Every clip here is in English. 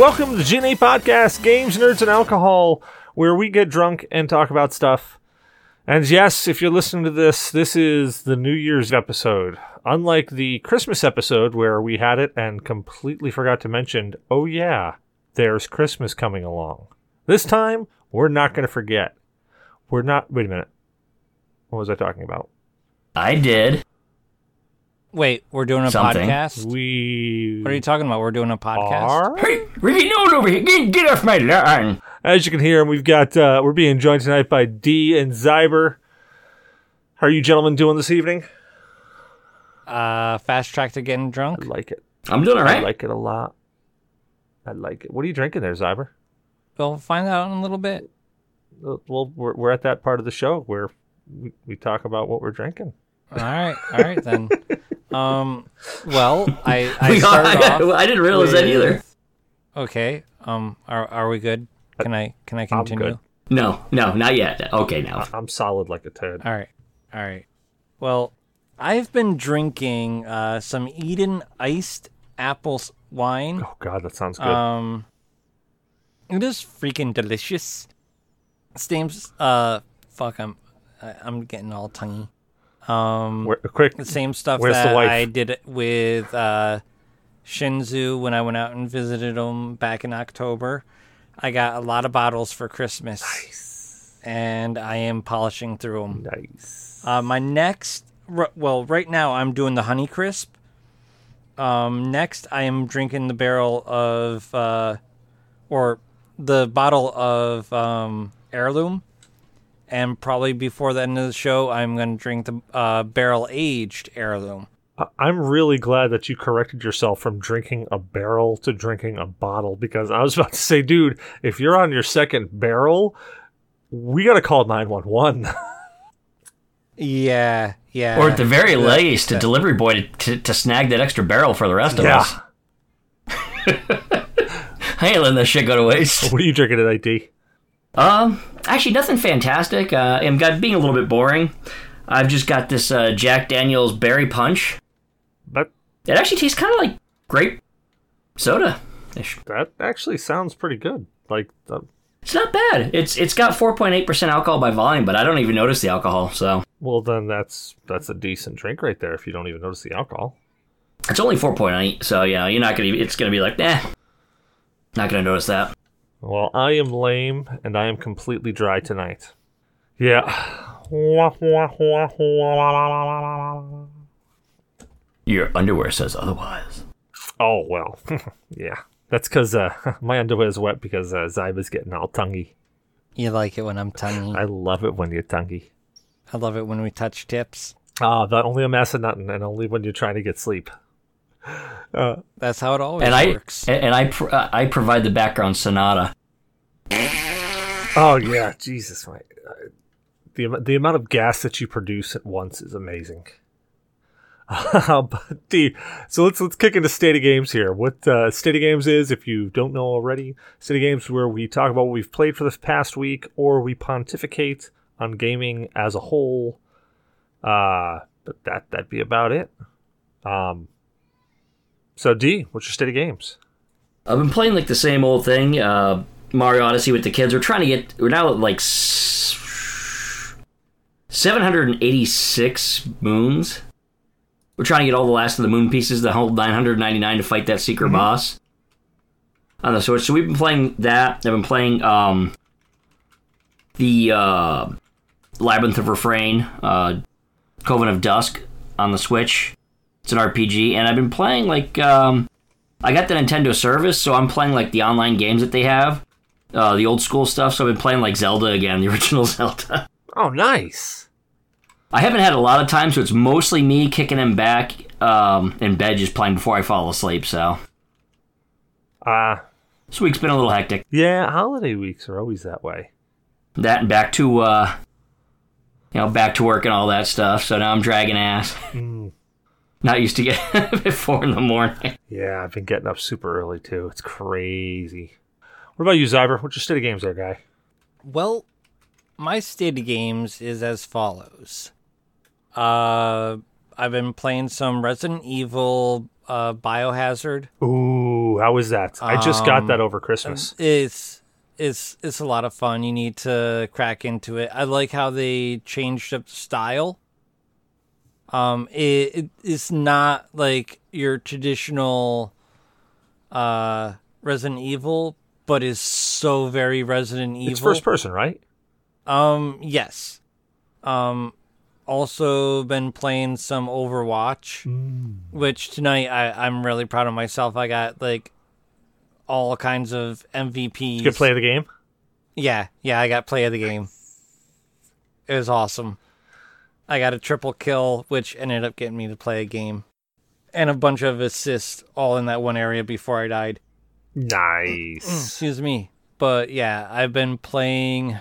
Welcome to the GNA Podcast, Games, Nerds, and Alcohol, where we get drunk and talk about stuff. And yes, if you're listening to this, this is the New Year's episode. Unlike the Christmas episode where we had it and completely forgot to mention, oh yeah, there's Christmas coming along. This time, we're not going to forget. We're not. Wait a minute. What was I talking about? I did. Wait, we're doing a Something. podcast? We What are you talking about? We're doing a podcast? are. Hey, Ricky, no one over here. Get, get off my lawn. As you can hear, we've got uh, we're being joined tonight by D and Zyber. How are you gentlemen doing this evening? Uh, fast track to getting drunk? I like it. I'm doing all I like it a lot. I like it. What are you drinking there, Zyber? We'll find out in a little bit. Uh, Well, we're, we're at that part of the show where we, we talk about what we're drinking. All right, all right then. Um, well, I I We are- started off. I didn't realize that either. Okay. Um, are are we good? Can I can I continue? No, no, not yet. Okay, now. I'm solid like a turd. All right, all right. Well, I've been drinking uh some Eden iced apple wine. Oh God, that sounds good. Um, it is freaking delicious. Steams. uh, fuck, I'm, I'm getting all tonguey. Um, Where, quick, the same stuff where's the that wife? I did with uh, Shinzu when I went out and visited him back in October. I got a lot of bottles for Christmas, nice, and I am polishing through them. nice. Uh, my next, well, right now I'm doing the Honey Crisp. Um, next, I am drinking the barrel of, uh, or the bottle of um, heirloom. And probably before the end of the show, I'm going to drink the uh, barrel aged heirloom. I- I'm really glad that you corrected yourself from drinking a barrel to drinking a bottle because I was about to say, dude, if you're on your second barrel, we got to call 911. Yeah, yeah. Or at the very least, a delivery boy to, to, to snag that extra barrel for the rest of yeah. us. I ain't letting that shit go to waste. What are you drinking tonight, D? Um, actually, nothing fantastic. Uh, I'm got being a little bit boring. I've just got this uh, Jack Daniel's Berry Punch. That It actually tastes kind of like grape soda. that actually sounds pretty good. Like, uh, It's not bad. It's it's got 4.8% alcohol by volume, but I don't even notice the alcohol. So well, then that's that's a decent drink right there. If you don't even notice the alcohol. it's only 4.8. So yeah, you're not gonna. It's gonna be like, nah, not gonna notice that. Well, I am lame and I am completely dry tonight. Yeah. Your underwear says otherwise. Oh well, yeah. That's because uh, my underwear is wet because uh, Zyber's getting all tonguey. you like it when I'm tonguey. I love it when you're tonguey. I love it when we touch tips. Ah, but only a mess of nothing, and only when you're trying to get sleep. That's how it always And works. and, and I pr- uh, I provide the background sonata. Oh yeah, Jesus, my uh, the the amount of gas that you produce at once is amazing. but D, so let's let's kick into State of Games here. What uh, State of Games is, if you don't know already, State of Games is where we talk about what we've played for this past week, or we pontificate on gaming as a whole. Uh, but that that'd be about it. Um. So D, what's your State of Games? I've been playing like the same old thing. Uh, Mario Odyssey with the kids. We're trying to get. We're now at like s- 786 moons. We're trying to get all the last of the moon pieces, the whole 999 to fight that secret boss on the Switch. So we've been playing that. I've been playing um, the uh, Labyrinth of Refrain, uh, Coven of Dusk on the Switch. It's an RPG, and I've been playing like um, I got the Nintendo service, so I'm playing like the online games that they have, uh, the old school stuff. So I've been playing like Zelda again, the original Zelda. Oh, nice. I haven't had a lot of time, so it's mostly me kicking him back um, in bed, just playing before I fall asleep. So Uh this week's been a little hectic. yeah, holiday weeks are always that way. That and back to uh, you know back to work and all that stuff. So now I'm dragging ass. Not used to get up at four in the morning. Yeah, I've been getting up super early too. It's crazy. What about you, Zyber? What's your state of games there, guy? Well, my state of games is as follows. Uh, I've been playing some Resident Evil uh, Biohazard. Ooh, how was that? I just got Um, that over Christmas. It's it's it's a lot of fun. You need to crack into it. I like how they changed up the style. Um, it, it it's not like your traditional uh Resident Evil, but is so very Resident Evil. It's first person, right? Um, yes. Um, also been playing some Overwatch, which tonight I, I'm really proud of myself. I got like all kinds of MVPs. Good play of the game. Yeah, yeah, I got play of the game. It was awesome. I got a triple kill, which ended up getting me to play a game, and a bunch of assists all in that one area before I died. Nice. Excuse me. But yeah, I've been playing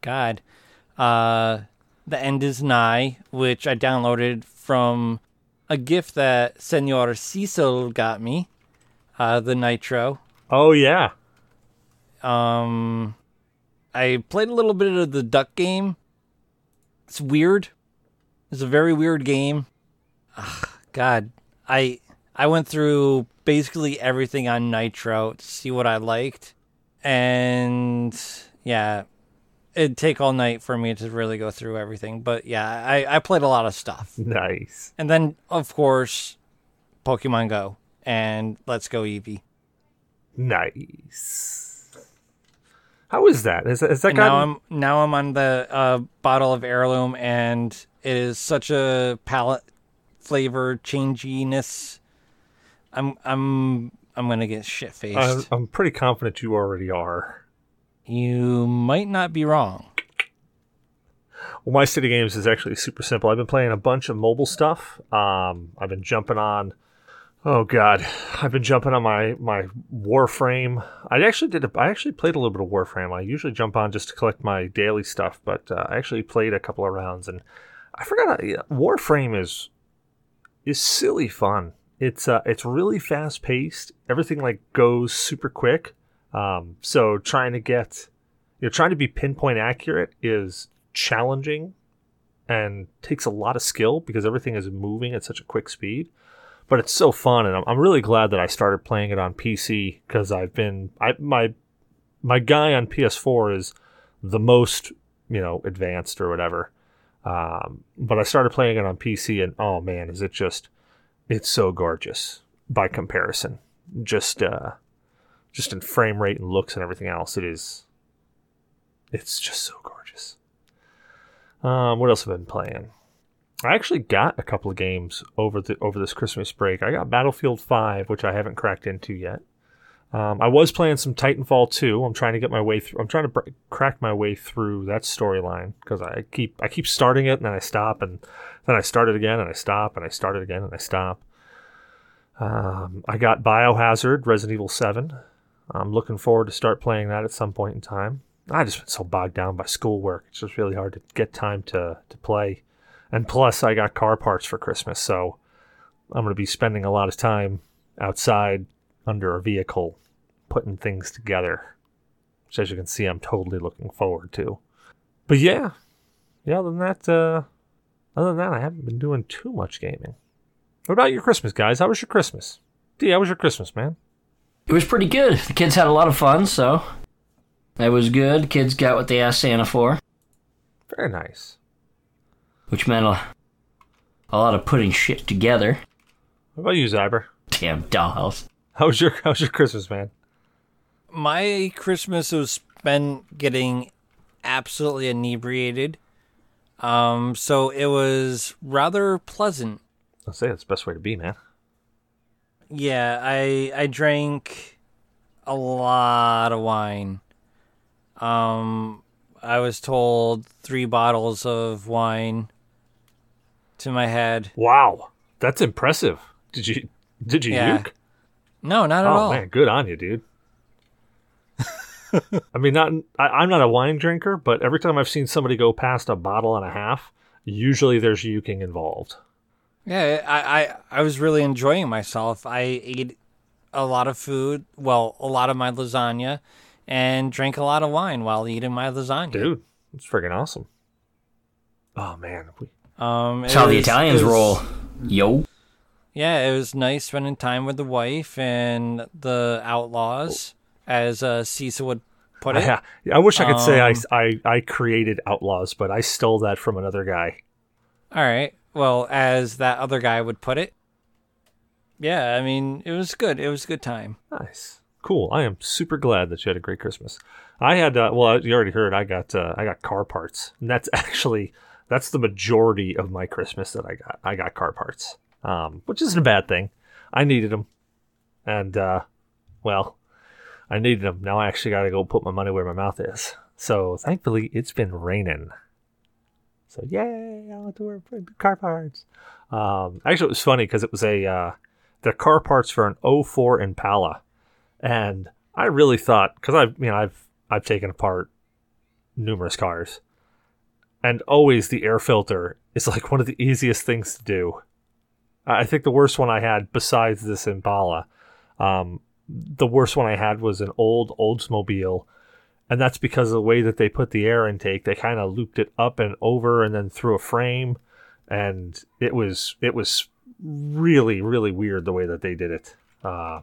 God. Uh The End is Nigh, which I downloaded from a gift that Senor Cecil got me. Uh the Nitro. oh yeah. Um I played a little bit of the duck game. It's weird. It's a very weird game. Ugh, God, I I went through basically everything on Nitro to see what I liked, and yeah, it'd take all night for me to really go through everything. But yeah, I I played a lot of stuff, Nice. and then of course, Pokemon Go and Let's Go Eevee. Nice. How is that? Is, is that And now gotten- I'm now I'm on the uh, bottle of heirloom, and it is such a palate flavor changiness. I'm I'm I'm gonna get shit faced. I'm, I'm pretty confident you already are. you might not be wrong. Well, my city games is actually super simple. I've been playing a bunch of mobile stuff. Um, I've been jumping on. Oh God, I've been jumping on my my Warframe. I actually did. A, I actually played a little bit of Warframe. I usually jump on just to collect my daily stuff, but uh, I actually played a couple of rounds, and I forgot. I, Warframe is is silly fun. It's uh, it's really fast paced. Everything like goes super quick. Um, so trying to get, you know, trying to be pinpoint accurate is challenging and takes a lot of skill because everything is moving at such a quick speed. But it's so fun, and I'm, I'm really glad that I started playing it on PC because I've been I my my guy on PS4 is the most you know advanced or whatever. Um, but I started playing it on PC, and oh man, is it just it's so gorgeous by comparison. Just uh, just in frame rate and looks and everything else, it is. It's just so gorgeous. Um, what else have I been playing? I actually got a couple of games over the over this Christmas break. I got Battlefield Five, which I haven't cracked into yet. Um, I was playing some Titanfall 2. I'm trying to get my way through. I'm trying to br- crack my way through that storyline because I keep I keep starting it and then I stop and then I start it again and I stop and I start it again and I stop. Um, I got Biohazard Resident Evil 7. I'm looking forward to start playing that at some point in time. I just been so bogged down by schoolwork. It's just really hard to get time to to play. And plus, I got car parts for Christmas, so I'm going to be spending a lot of time outside under a vehicle putting things together, which, as you can see, I'm totally looking forward to. But yeah, yeah. Other than that, uh, other than that, I haven't been doing too much gaming. What about your Christmas, guys? How was your Christmas? D, how was your Christmas, man? It was pretty good. The kids had a lot of fun, so that was good. Kids got what they asked Santa for, Very nice. which meant a, a lot of putting shit together. What about you, Zyber? Damn dollhouse. How was your How was your Christmas, man? My Christmas was spent getting absolutely inebriated. Um, so it was rather pleasant. I'll say that's the best way to be, man. Yeah, I I drank a lot of wine. Um, I was told three bottles of wine to my head. Wow, that's impressive. Did you Did you Yeah. uke? No, not at all. Oh all. man, good on you, dude. I mean, not I, I'm not a wine drinker, but every time I've seen somebody go past a bottle and a half, usually there's uking involved. Yeah, I, I I was really enjoying myself. I ate a lot of food, well, a lot of my lasagna, and drank a lot of wine while eating my lasagna. Dude, it's freaking awesome. Oh man, we, Um, That's it how the Italians it was- roll. Yo. Yeah, it was nice spending time with the wife and the outlaws, as uh, Cecil would put it. Yeah, I wish I could say I, Um, I I created Outlaws, but I stole that from another guy. All right. Well, as that other guy would put it. Yeah, I mean, it was good. It was a good time. Nice, cool. I am super glad that you had a great Christmas. I had uh, well, you already heard. I got uh, I got car parts, and that's actually that's the majority of my Christmas that I got. I got car parts, um, which isn't a bad thing. I needed them, and uh, well, I needed them. Now I actually got to go put my money where my mouth is. So thankfully, it's been raining. So yay! I don't have to wear car parts. Um, actually, it was funny because it was a uh, the car parts for an 04 Impala, and I really thought because I've you know I've I've taken apart numerous cars, and always the air filter is like one of the easiest things to do. I think the worst one I had besides this Impala, um, the worst one I had was an old Oldsmobile, and that's because of the way that they put the air intake. They kind of looped it up and over and then through a frame, and it was it was really really weird the way that they did it. Uh,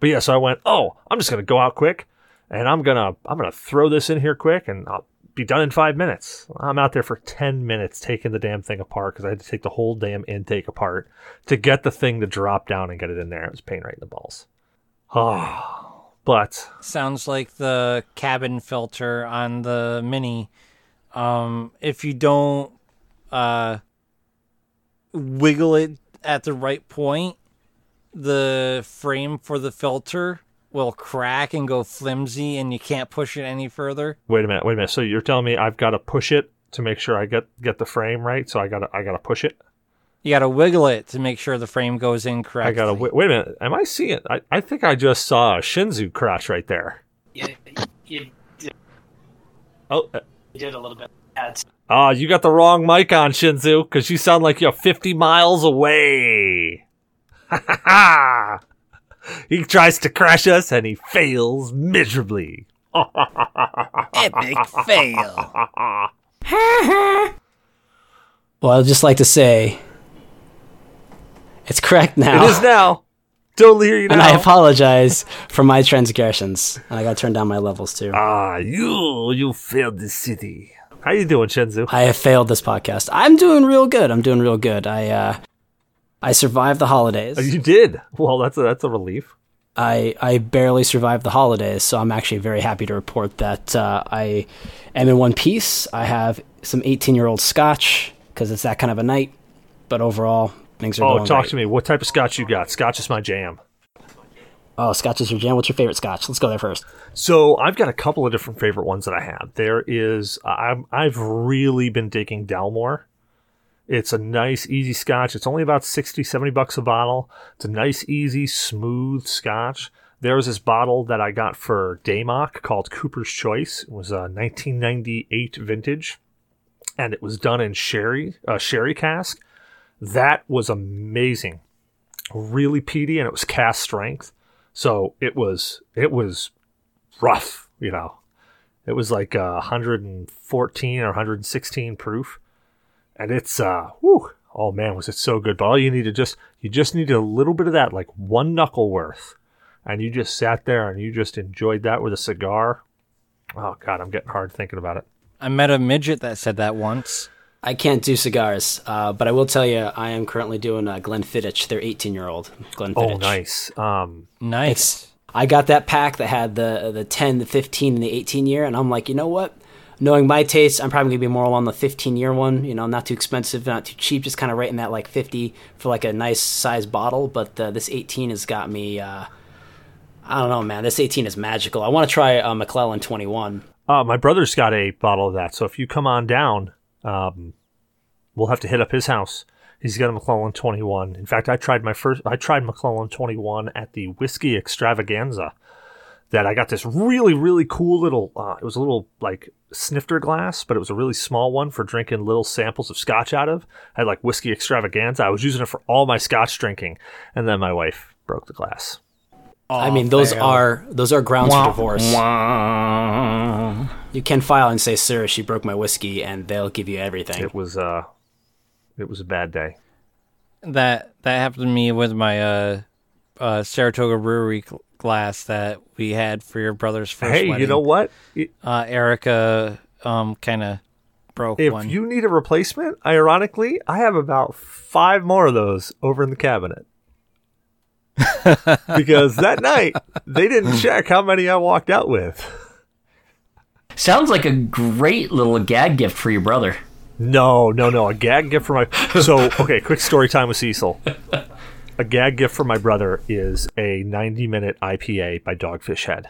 but yeah, so I went, oh, I'm just gonna go out quick, and I'm gonna I'm gonna throw this in here quick, and I'll be done in five minutes. I'm out there for ten minutes taking the damn thing apart because I had to take the whole damn intake apart to get the thing to drop down and get it in there. It was pain right in the balls. Oh, but Sounds like the cabin filter on the Mini. Um, if you don't uh, wiggle it at the right point, the frame for the filter will crack and go flimsy, and you can't push it any further. wait a minute, wait a minute. So you're telling me I've got to push it to make sure I get get the frame right? So I gotta I gotta push it. You got to wiggle it to make sure the frame goes in correctly. I gotta wait, wait a minute. Am I seeing? I, I think I just saw a Shinzu crotch right there. You, you, did- Oh, uh, you did a little bit. Ads. ah, you got the wrong mic on, Shinzu, because you sound like you're 50 miles away. Ha ha ha! He tries to crash us and he fails miserably. Epic fail. Well, I'd just like to say it's correct now. It is now. Totally hear you and. I apologize for my transgressions. And I gotta turn down my levels too. ah, you, you failed this city. How you doing, Shinzu? I have failed this podcast. I'm doing real good. I'm doing real good. I uh I survived the holidays. Oh, you did. Well, that's a, that's a relief. I I barely survived the holidays, so I'm actually very happy to report that uh, I am in one piece. I have some 18 year old scotch because it's that kind of a night. But overall, things are Oh, talk great. to me. What type of scotch you got? Scotch is my jam. Oh, scotch is your jam. What's your favorite scotch? Let's go there first. So I've got a couple of different favorite ones that I have. There is I'm, I've really been digging Dalmore. It's a nice, easy scotch. It's only about 60, 70 bucks a bottle. It's a nice, easy, smooth scotch. There was this bottle that I got for Daymock called Cooper's Choice. It was a 1998 vintage, and it was done in sherry, uh, sherry cask. That was amazing, really peaty, and it was cask strength. So it was it was rough, you know. It was like uh, 114 or 116 proof, and it's uh, whew, oh man, was it so good! But all you needed just you just needed a little bit of that, like one knuckle worth, and you just sat there and you just enjoyed that with a cigar. Oh god, I'm getting hard thinking about it. I met a midget that said that once. I can't do cigars, uh, but I will tell you, I am currently doing uh, Glenfiddich, their 18 year old Glenfiddich. Oh, nice. Um, Nice. I got that pack that had the the 10, the 15, and the 18 year, and I'm like, you know what? Knowing my taste, I'm probably gonna be more along the 15 year one. You know, not too expensive, not too cheap, just kind of right in that like 50 for like a nice size bottle. But uh, this 18 has got me. Uh, I don't know, man. This 18 is magical. I want to try uh, Macallan 21. Uh, my brother's got a bottle of that, so if you come on down, um, we'll have to hit up his house. He's got a Macallan 21. In fact, I tried my first. I tried Macallan 21 at the Whiskey Extravaganza. That I got this really, really cool little. Uh, it was a little like snifter glass, but it was a really small one for drinking little samples of scotch out of. I had like Whiskey Extravaganza. I was using it for all my scotch drinking, and then my wife broke the glass. I mean, those are those are grounds for divorce. You can file and say, "Sir, she broke my whiskey," and they'll give you everything. It was uh, it was a bad day. that that happened to me with my uh, uh, Saratoga Brewery gl- glass that we had for your brother's first Hey, wedding. you know what? I- uh, Erica um kind of broke one. If one. you need a replacement, ironically, I have about five more of those over in the cabinet. because that night they didn't check how many I walked out with. Sounds like a great little gag gift for your brother. No, no, no. A gag gift for my. So, okay, quick story time with Cecil. A gag gift for my brother is a 90 minute IPA by Dogfish Head.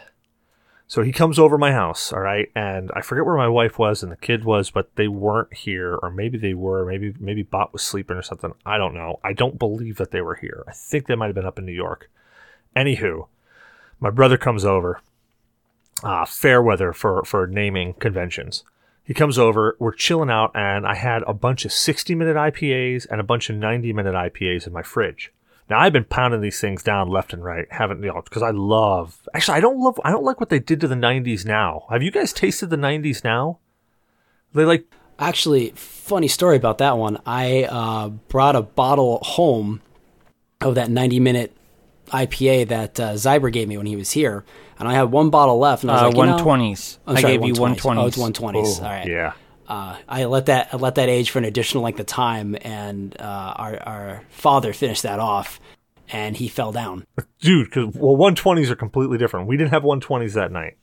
So he comes over my house, all right, and I forget where my wife was and the kid was, but they weren't here, or maybe they were, maybe maybe Bot was sleeping or something. I don't know. I don't believe that they were here. I think they might have been up in New York. Anywho, my brother comes over. Uh, fair weather for for naming conventions. He comes over, we're chilling out, and I had a bunch of 60 minute IPAs and a bunch of 90 minute IPAs in my fridge. Now I've been pounding these things down left and right, haven't you know, because I love actually I don't love I don't like what they did to the 90s now. Have you guys tasted the 90s now? They like Actually, funny story about that one. I uh, brought a bottle home of that 90 minute IPA that uh, Zyber gave me when he was here, and I had one bottle left. And I was uh, like, you know- 120s. I'm I sorry, gave you 120s. 120s. Oh, it's 120s. All right. yeah. Uh, I let that I let that age for an additional length of time, and uh, our our father finished that off, and he fell down. dude because well 120s are completely different. We didn't have 120s that night.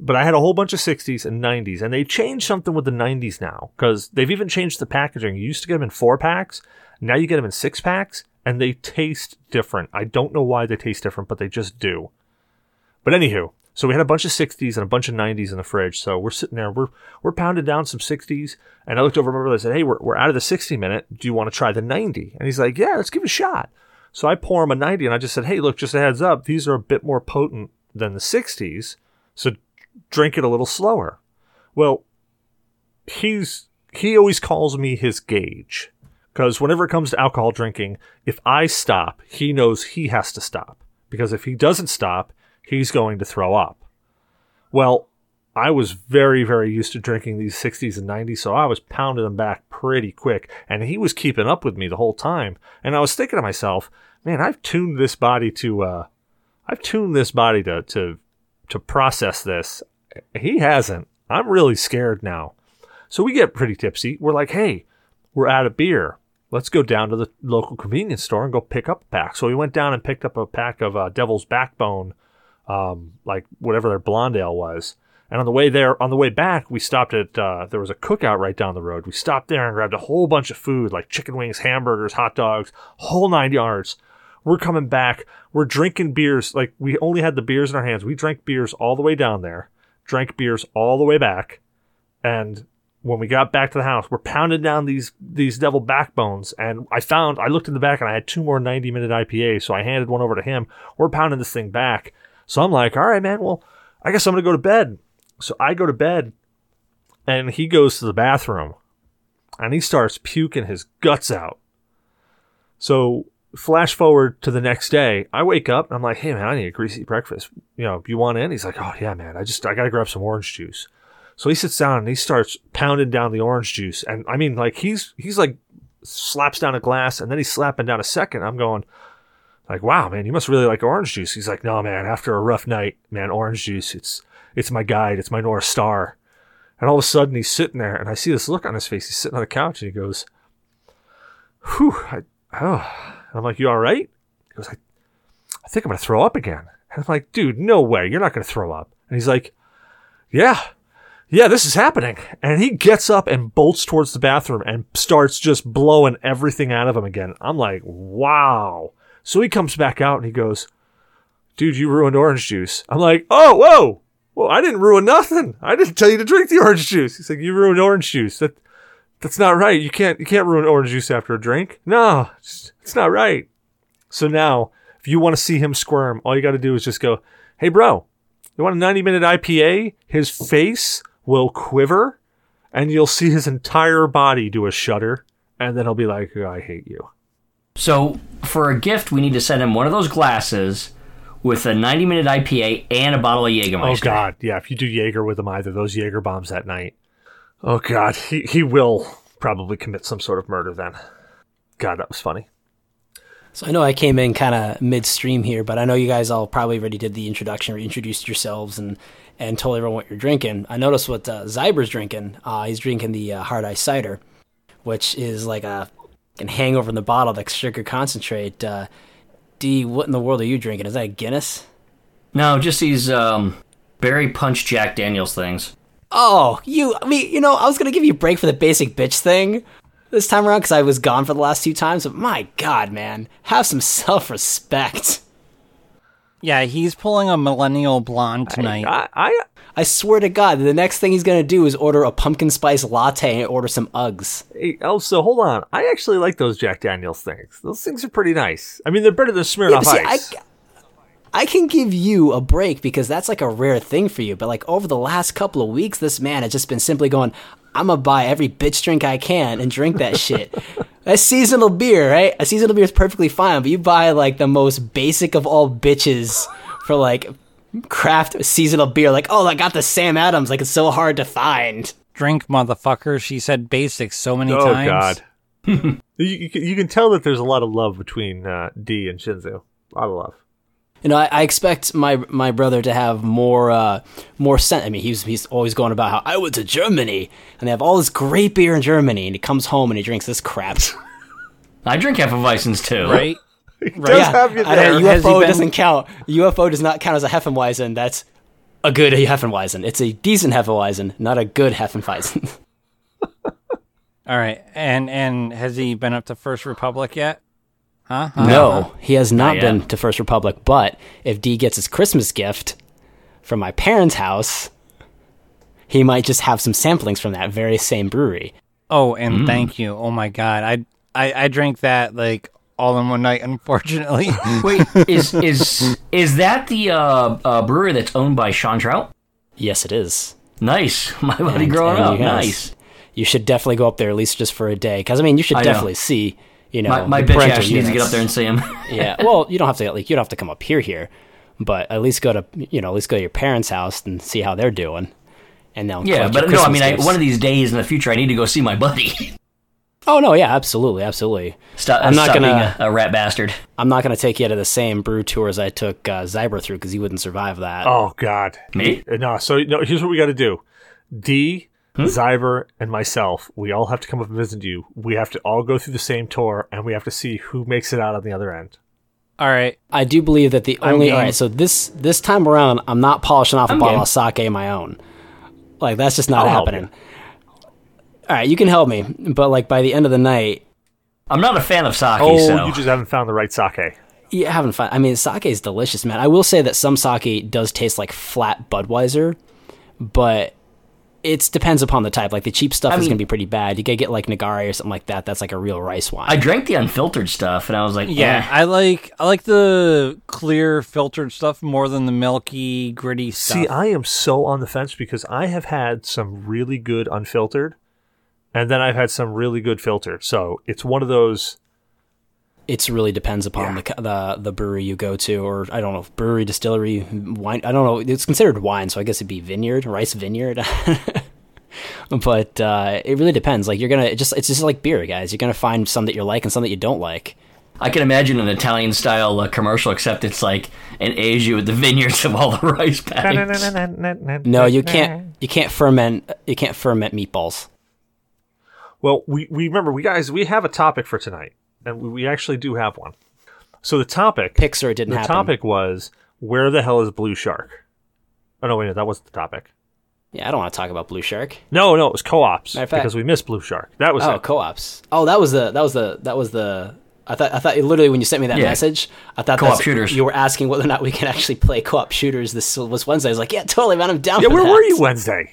But i had a whole bunch of 60s and 90s and they changed something with the 90s now because they've even changed the packaging. You used to get them in four packs now you get them in six packs and they taste different. I don't know why they taste different but they just do. But anywho so we had a bunch of 60s and a bunch of 90s in the fridge. So we're sitting there we're we're pounding down some 60s and i looked over my brother and said hey we're, we're out of the 60 minute. Do you want to try the 90 and he's like yeah let's give it a shot. So I pour him a 90 and I just said, hey, look, just a heads up, these are a bit more potent than the 60s, so drink it a little slower. Well, he's he always calls me his gauge. Because whenever it comes to alcohol drinking, if I stop, he knows he has to stop. Because if he doesn't stop, he's going to throw up. Well, I was very, very used to drinking these 60s and 90s, so I was pounding them back pretty quick. And he was keeping up with me the whole time. And I was thinking to myself, man, I've tuned this body to, uh, I've tuned this body to, to, to process this. He hasn't. I'm really scared now. So we get pretty tipsy. We're like, hey, we're out of beer. Let's go down to the local convenience store and go pick up a pack. So we went down and picked up a pack of uh, Devil's Backbone, um, like whatever their blonde ale was. And on the way there, on the way back, we stopped at uh, there was a cookout right down the road. We stopped there and grabbed a whole bunch of food like chicken wings, hamburgers, hot dogs, whole nine yards. We're coming back. We're drinking beers. Like we only had the beers in our hands. We drank beers all the way down there, drank beers all the way back, and when we got back to the house, we're pounding down these these devil backbones. And I found I looked in the back and I had two more 90 minute IPAs, so I handed one over to him. We're pounding this thing back. So I'm like, all right, man. Well, I guess I'm gonna go to bed. So I go to bed, and he goes to the bathroom, and he starts puking his guts out. So flash forward to the next day, I wake up and I'm like, hey man, I need a greasy breakfast. You know, you want in? He's like, oh yeah, man, I just I gotta grab some orange juice. So he sits down and he starts pounding down the orange juice, and I mean, like he's he's like slaps down a glass, and then he's slapping down a second. I'm going. Like, wow, man, you must really like orange juice. He's like, no, man, after a rough night, man, orange juice, it's it's my guide, it's my North Star. And all of a sudden he's sitting there and I see this look on his face. He's sitting on the couch and he goes, Whew, I, oh. And I'm like, You all right? He goes, I, I think I'm going to throw up again. And I'm like, Dude, no way. You're not going to throw up. And he's like, Yeah, yeah, this is happening. And he gets up and bolts towards the bathroom and starts just blowing everything out of him again. I'm like, Wow. So he comes back out and he goes, Dude, you ruined orange juice. I'm like, Oh, whoa. Well, I didn't ruin nothing. I didn't tell you to drink the orange juice. He's like, you ruined orange juice. That that's not right. You can't you can't ruin orange juice after a drink. No, it's, not right. So now, if you want to see him squirm, all you got to do is just go, "Hey, bro, you want a 90 minute IPA?" His face will quiver, and you'll see his entire body do a shudder, and then he'll be like, oh, "I hate you." So for a gift, we need to send him one of those glasses with a 90 minute IPA and a bottle of Jägermeister. Oh God, yeah. If you do Jaeger with him, either those Jaeger bombs that night. Oh God, he he will probably commit some sort of murder then. God, that was funny. So I know I came in kind of midstream here, but I know you guys all probably already did the introduction or introduced yourselves and and told everyone what you're drinking. I noticed what uh, Zyber's drinking. Uh, he's drinking the uh, hard ice cider, which is like a can hangover in the bottle, like sugar concentrate. Uh, D, what in the world are you drinking? Is that a Guinness? No, just these um, berry punch Jack Daniels things. Oh, you. I mean, you know, I was gonna give you a break for the basic bitch thing this time around because I was gone for the last two times. But my God, man, have some self-respect. Yeah, he's pulling a millennial blonde tonight. I, I I swear to God, the next thing he's gonna do is order a pumpkin spice latte and order some Uggs. Hey, so hold on. I actually like those Jack Daniels things. Those things are pretty nice. I mean, they're better than Smirnoff Yeah, but see, Ice. I, I can give you a break because that's like a rare thing for you. But like over the last couple of weeks, this man has just been simply going, I'm gonna buy every bitch drink I can and drink that shit. That's seasonal beer, right? A seasonal beer is perfectly fine, but you buy like the most basic of all bitches for like craft seasonal beer. Like, oh, I got the Sam Adams. Like, it's so hard to find. Drink, motherfucker. She said basics so many times. oh, times. God. you, you, can- you can tell that there's a lot of love between uh, D and Shinzu. A lot of love. You know, I, I expect my my brother to have more uh, more sense. I mean, he's he's always going about how I went to Germany and they have all this great beer in Germany, and he comes home and he drinks this crap. I drink Hefeweizens too. Right? Does have you I there. don't- UFO been- doesn't count. UFO does not count as a Heffenweisen. That's a good Heffenweisen. It's a decent Heffenweisen, not a good Heffenweisen. All right. And and has he been up to First Republic yet? Huh? Huh? no, he has not Not been to First Republic. But if D gets his Christmas gift from my parents' house, he might just have some samplings from that very same brewery. Oh, and thank you. Oh my god. I I I drank that like all in one night unfortunately. Wait, is is is that the uh, uh, brewery that's owned by Sean Trout? Yes, it is. Nice, my buddy And- growing up. Nice. You should definitely go up there at least just for a day, because I mean, you should I know. definitely see. You know, My, my the bitch parental actually needs to get up there and see him. yeah. Well, you don't have to like you don't have to come up here here, but at least go to you know at least go to your parents' house and see how they're doing, and then yeah, but no, I mean, I, one of these days in the future, I need to go see my buddy. Oh no, yeah, absolutely, absolutely. Stop, I'm not stop gonna- being a, a rat bastard. I'm not gonna take you to the same brew tour as I took uh, Zyber through because he wouldn't survive that. Oh God. Me? No. So no. Here's what we got to do. D, Hmm? Zyber, and myself. We all have to come up and visit you. We have to all go through the same tour, and we have to see who makes it out on the other end. all right. I do believe that the I'm only game. all right. So this this time around, I'm not polishing off a I'm bottle game. of sake my own. Like that's just not I'll happening. All right, you can help me, but like by the end of the night, I'm not a fan of sake, Oh, so you just haven't found the right sake. you haven't fun. I mean, sake is delicious, man. I will say that some sake does taste like flat Budweiser, but it depends upon the type. Like the cheap stuff I is mean- gonna be pretty bad. You gotta get like Nigori or something like that. That's like a real rice wine. I drank the unfiltered stuff, and I was like, Yeah, eh. I like I like the clear filtered stuff more than the milky gritty stuff. See, I am so on the fence because I have had some really good unfiltered, and then I've had some really good filtered. So it's one of those. It really depends upon the, the the brewery you go to, or I don't know, brewery, distillery, wine. I don't know. It's considered wine, so I guess it'd be vineyard, rice vineyard. but uh, it really depends. Like you're gonna it just it's just like beer, guys. You're gonna find some that you like and some that you don't like. I can imagine an Italian style uh, commercial, except it's like in Asia with the vineyards of all the rice paddies. No, you can't. You can't ferment. You can't ferment meatballs. Well, we, we remember we guys we have a topic for tonight, and we, we actually do have one. So the topic Pixar didn't the happen. topic was where the hell is Blue Shark? Oh no, wait, no, that wasn't the topic. Yeah, I don't want to talk about Blue Shark. No, no, it was co-ops Matter of fact- because we missed Blue Shark. That was Oh, it. co-ops. Oh, that was the that was the that was the. I thought I thought literally when you sent me that Yeah. message, I thought Co-op shooters. You were asking whether or not we can actually play co-op shooters. This was Wednesday. I was like, yeah, totally, man. I'm down. yeah, for where that. were you Wednesday?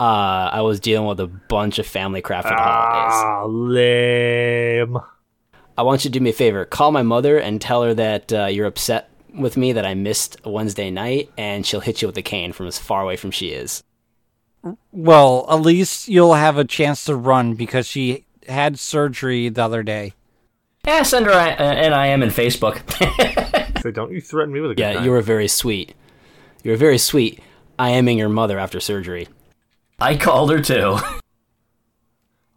Uh, I was dealing with a bunch of family crap for the holidays. Ah, lame. I want you to do me a favor. Call my mother and tell her that uh, you're upset with me that I missed a Wednesday night, and she'll hit you with a cane from as far away from she is. Well, at least you'll have a chance to run because she had surgery the other day. Yeah, send her uh, an IM in Facebook. So don't you threaten me with a good Yeah, time. you were very sweet. You were very sweet. I aming your mother after surgery. I called her too.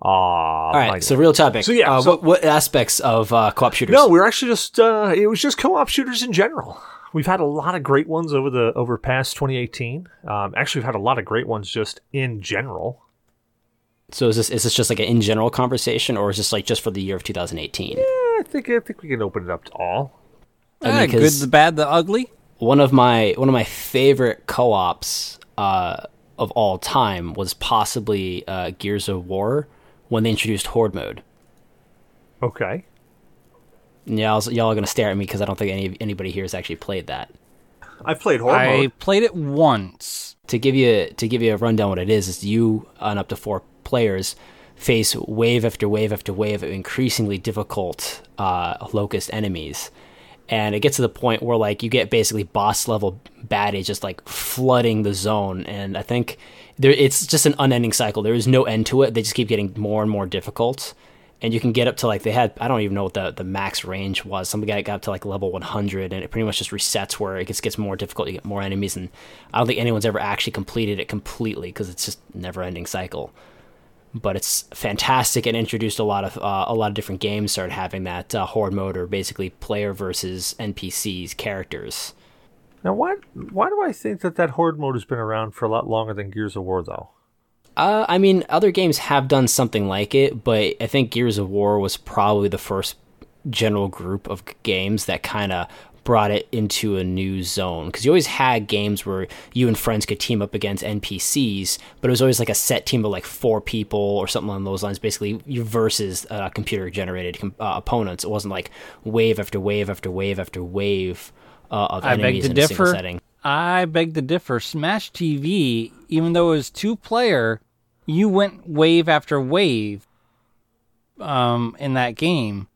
Aw, All right, so real topic. So, yeah, uh, so- what, what aspects of uh, co-op shooters? No, we're actually just uh, it was just co-op shooters in general. We've had a lot of great ones over the over past 2018. Um, actually, we've had a lot of great ones just in general. So is this is this just like an in general conversation, or is this like just for the year of 2018? Eh, I think I think we can open it up to all. I mean, Ah, good, 'cause- the bad, the ugly. one of my one of my favorite co-ops uh, of all time was possibly uh, Gears of War when they introduced Horde mode. Okay. And y'all, y'all are gonna stare at me because I don't think any anybody here has actually played that. I've played horde. I mode. played it once. To give you to give you a rundown, what it is is you and up to four players face wave after wave after wave of increasingly difficult uh, locust enemies. And it gets to the point where like you get basically boss level baddies just like flooding the zone, and I think there it's just an unending cycle. There is no end to it. They just keep getting more and more difficult, and you can get up to like they had I don't even know what the, the max range was. Some guy got up to like level 100, and it pretty much just resets where it gets gets more difficult. You get more enemies, and I don't think anyone's ever actually completed it completely because it's just never ending cycle but it's fantastic and introduced a lot of uh, a lot of different games started having that uh, horde mode or basically player versus npcs characters Now, why why do I think that that horde mode has been around for a lot longer than Gears of War, though? uh, i mean other games have done something like it but i think gears of war was probably the first general group of games that kind of brought it into a new zone because you always had games where you and friends could team up against npcs but it was always like a set team of like four people or something along those lines basically you versus uh, computer generated uh, opponents it wasn't like wave after wave after wave after wave uh, of I beg enemies to in a single differ. setting I beg to differ. Smash TV, even though it was two player, you went wave after wave um, in that game.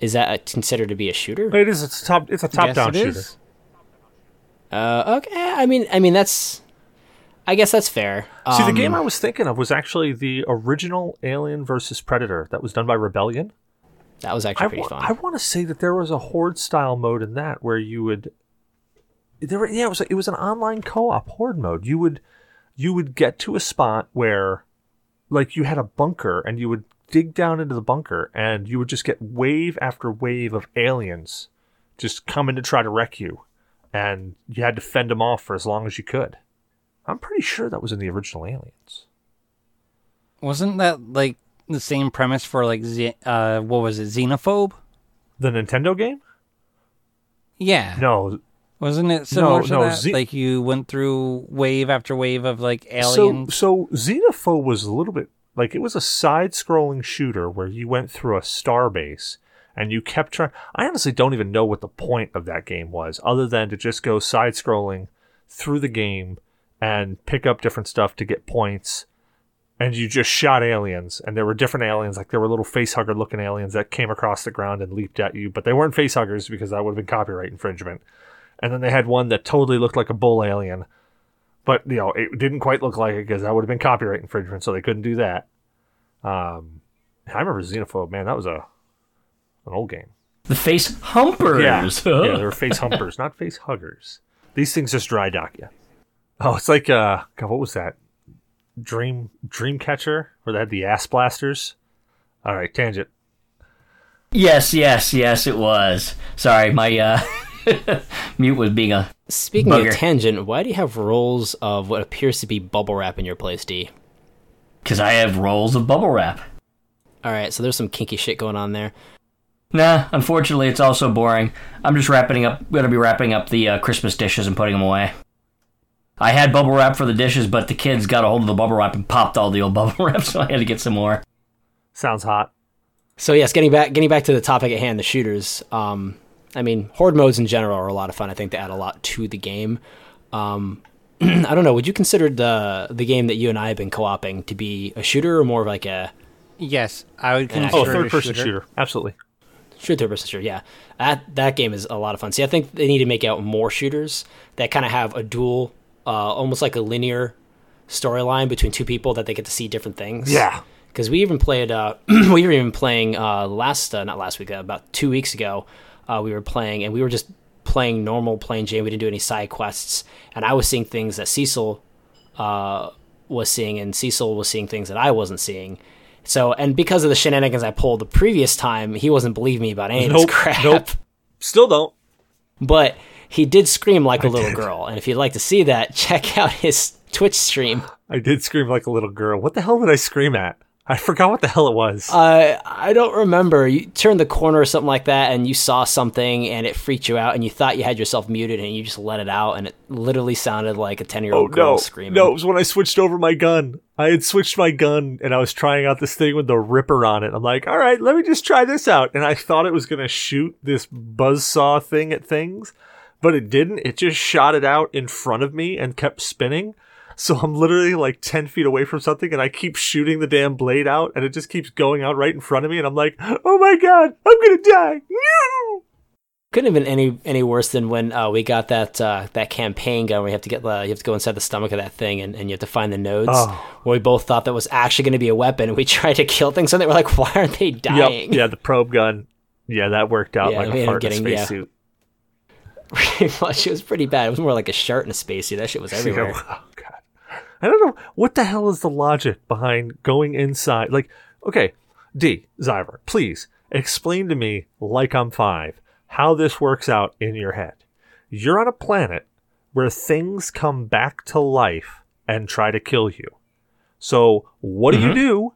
is that uh, considered to be a shooter It is. It's a top. It's a top Yes, down it shooter. is. uh, okay i mean i mean that's i guess that's fair See, the Um, game I was thinking of was actually the original Alien versus Predator that was done by Rebellion. That was actually I pretty wa- fun I want to say that there was a horde style mode in that where you would there were, yeah it was it was an online co-op horde mode. You would you would get to a spot where like you had a bunker and you would dig down into the bunker and you would just get wave after wave of aliens just coming to try to wreck you and you had to fend them off for as long as you could. I'm pretty sure that was in the original Aliens. Wasn't that like the same premise for like uh, what was it, Xenophobe? The Nintendo game? Yeah, No, wasn't it similar No, to no, that? Ze- like you went through wave after wave of like So, aliens. so Xenophobe was a little bit like it was a side-scrolling shooter where you went through a star base and you kept trying. I honestly don't even know what the point of that game was, other than to just go side-scrolling through the game and pick up different stuff to get points. And you just shot aliens, and there were different aliens, like there were little face facehugger-looking aliens that came across the ground and leaped at you, but they weren't facehuggers because that would have been copyright infringement. And then they had one that totally looked like a bull alien, but you know it didn't quite look like it because that would have been copyright infringement, so they couldn't do that. Um, I remember Xenophobe, man, that was a an old game. The face humpers. Yeah, yeah, they were face humpers, not face huggers. These things just dry dock you. Oh, it's like uh, God, what was that? Dream Dreamcatcher, where they had the ass blasters. All right, tangent. Yes, yes, yes, it was. Sorry, my uh, mute was being a. Speaking Bugger. of tangent, why do you have rolls of what appears to be bubble wrap in your place, D? Because I have rolls of bubble wrap. All right, so there's some kinky shit going on there. Nah, unfortunately, it's also boring. I'm just wrapping up. Gonna be wrapping up the uh, Christmas dishes and putting them away. I had bubble wrap for the dishes, but the kids got a hold of the bubble wrap and popped all the old bubble wrap, so I had to get some more. Sounds hot. So yes, getting back getting back to the topic at hand, the shooters. Um, I mean, horde modes in general are a lot of fun. I think they add a lot to the game. Um, I don't know. Would you consider the the game that you and I have been co-oping to be a shooter or more of like a yes, I would consider Oh, it a third person shooter. shooter. Absolutely. Shoot third person shooter, yeah. That that game is a lot of fun. See, I think they need to make out more shooters that kind of have a dual, uh, almost like a linear storyline between two people that they get to see different things. Yeah. Because we even played, uh, we were even playing uh, last, uh, not last week, uh, about two weeks ago. Uh, we were playing, and we were just playing normal plain Jane. We didn't do any side quests, and I was seeing things that Cecil uh, was seeing, and Cecil was seeing things that I wasn't seeing. So, and because of the shenanigans I pulled the previous time, he wasn't believing me about any of Nope, this crap. nope. Still don't. But he did scream like a little did. girl. And if you'd like to see that, check out his Twitch stream. I did scream like a little girl. What the hell did I scream at? I forgot what the hell it was. Uh, I don't remember. You turned the corner or something like that, and you saw something, and it freaked you out, and you thought you had yourself muted, and you just let it out, and it literally sounded like a ten year oh old girl no! screaming. No, it was when I switched over my gun. I had switched my gun, and I was trying out this thing with the ripper on it. I'm like, all right, let me just try this out, and I thought it was gonna shoot this buzzsaw thing at things, but it didn't. It just shot it out in front of me and kept spinning. So I'm literally like 10 feet away from something and I keep shooting the damn blade out and it just keeps going out right in front of me and I'm like, oh my god, I'm gonna die. No! Couldn't have been any any worse than when uh, we got that uh, that campaign gun where you have to get the, you have to go inside the stomach of that thing and, and you have to find the nodes. Oh. Where we both thought that was actually going to be a weapon, and we tried to kill things, and they were like, "Why aren't they dying?" Yep. Yeah, the probe gun. Yeah, that worked out Yeah, like a fart in a getting- yeah. Pretty much, it was pretty bad. It was more like a shirt in a spacesuit. That shit was everywhere. Yeah, oh god. I don't know what the hell is the logic behind going inside. Like, okay, D Zyber, please explain to me, like I'm five, how this works out in your head. You're on a planet where things come back to life and try to kill you. So what do you mm-hmm. do?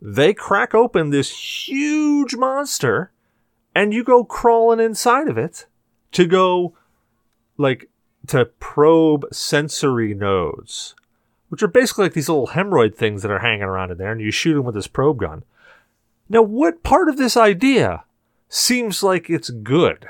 They crack open this huge monster, and you go crawling inside of it to go like to probe sensory nodes, which are basically like these little hemorrhoid things that are hanging around in there, and you shoot them with this probe gun. Now, what part of this idea seems like it's good?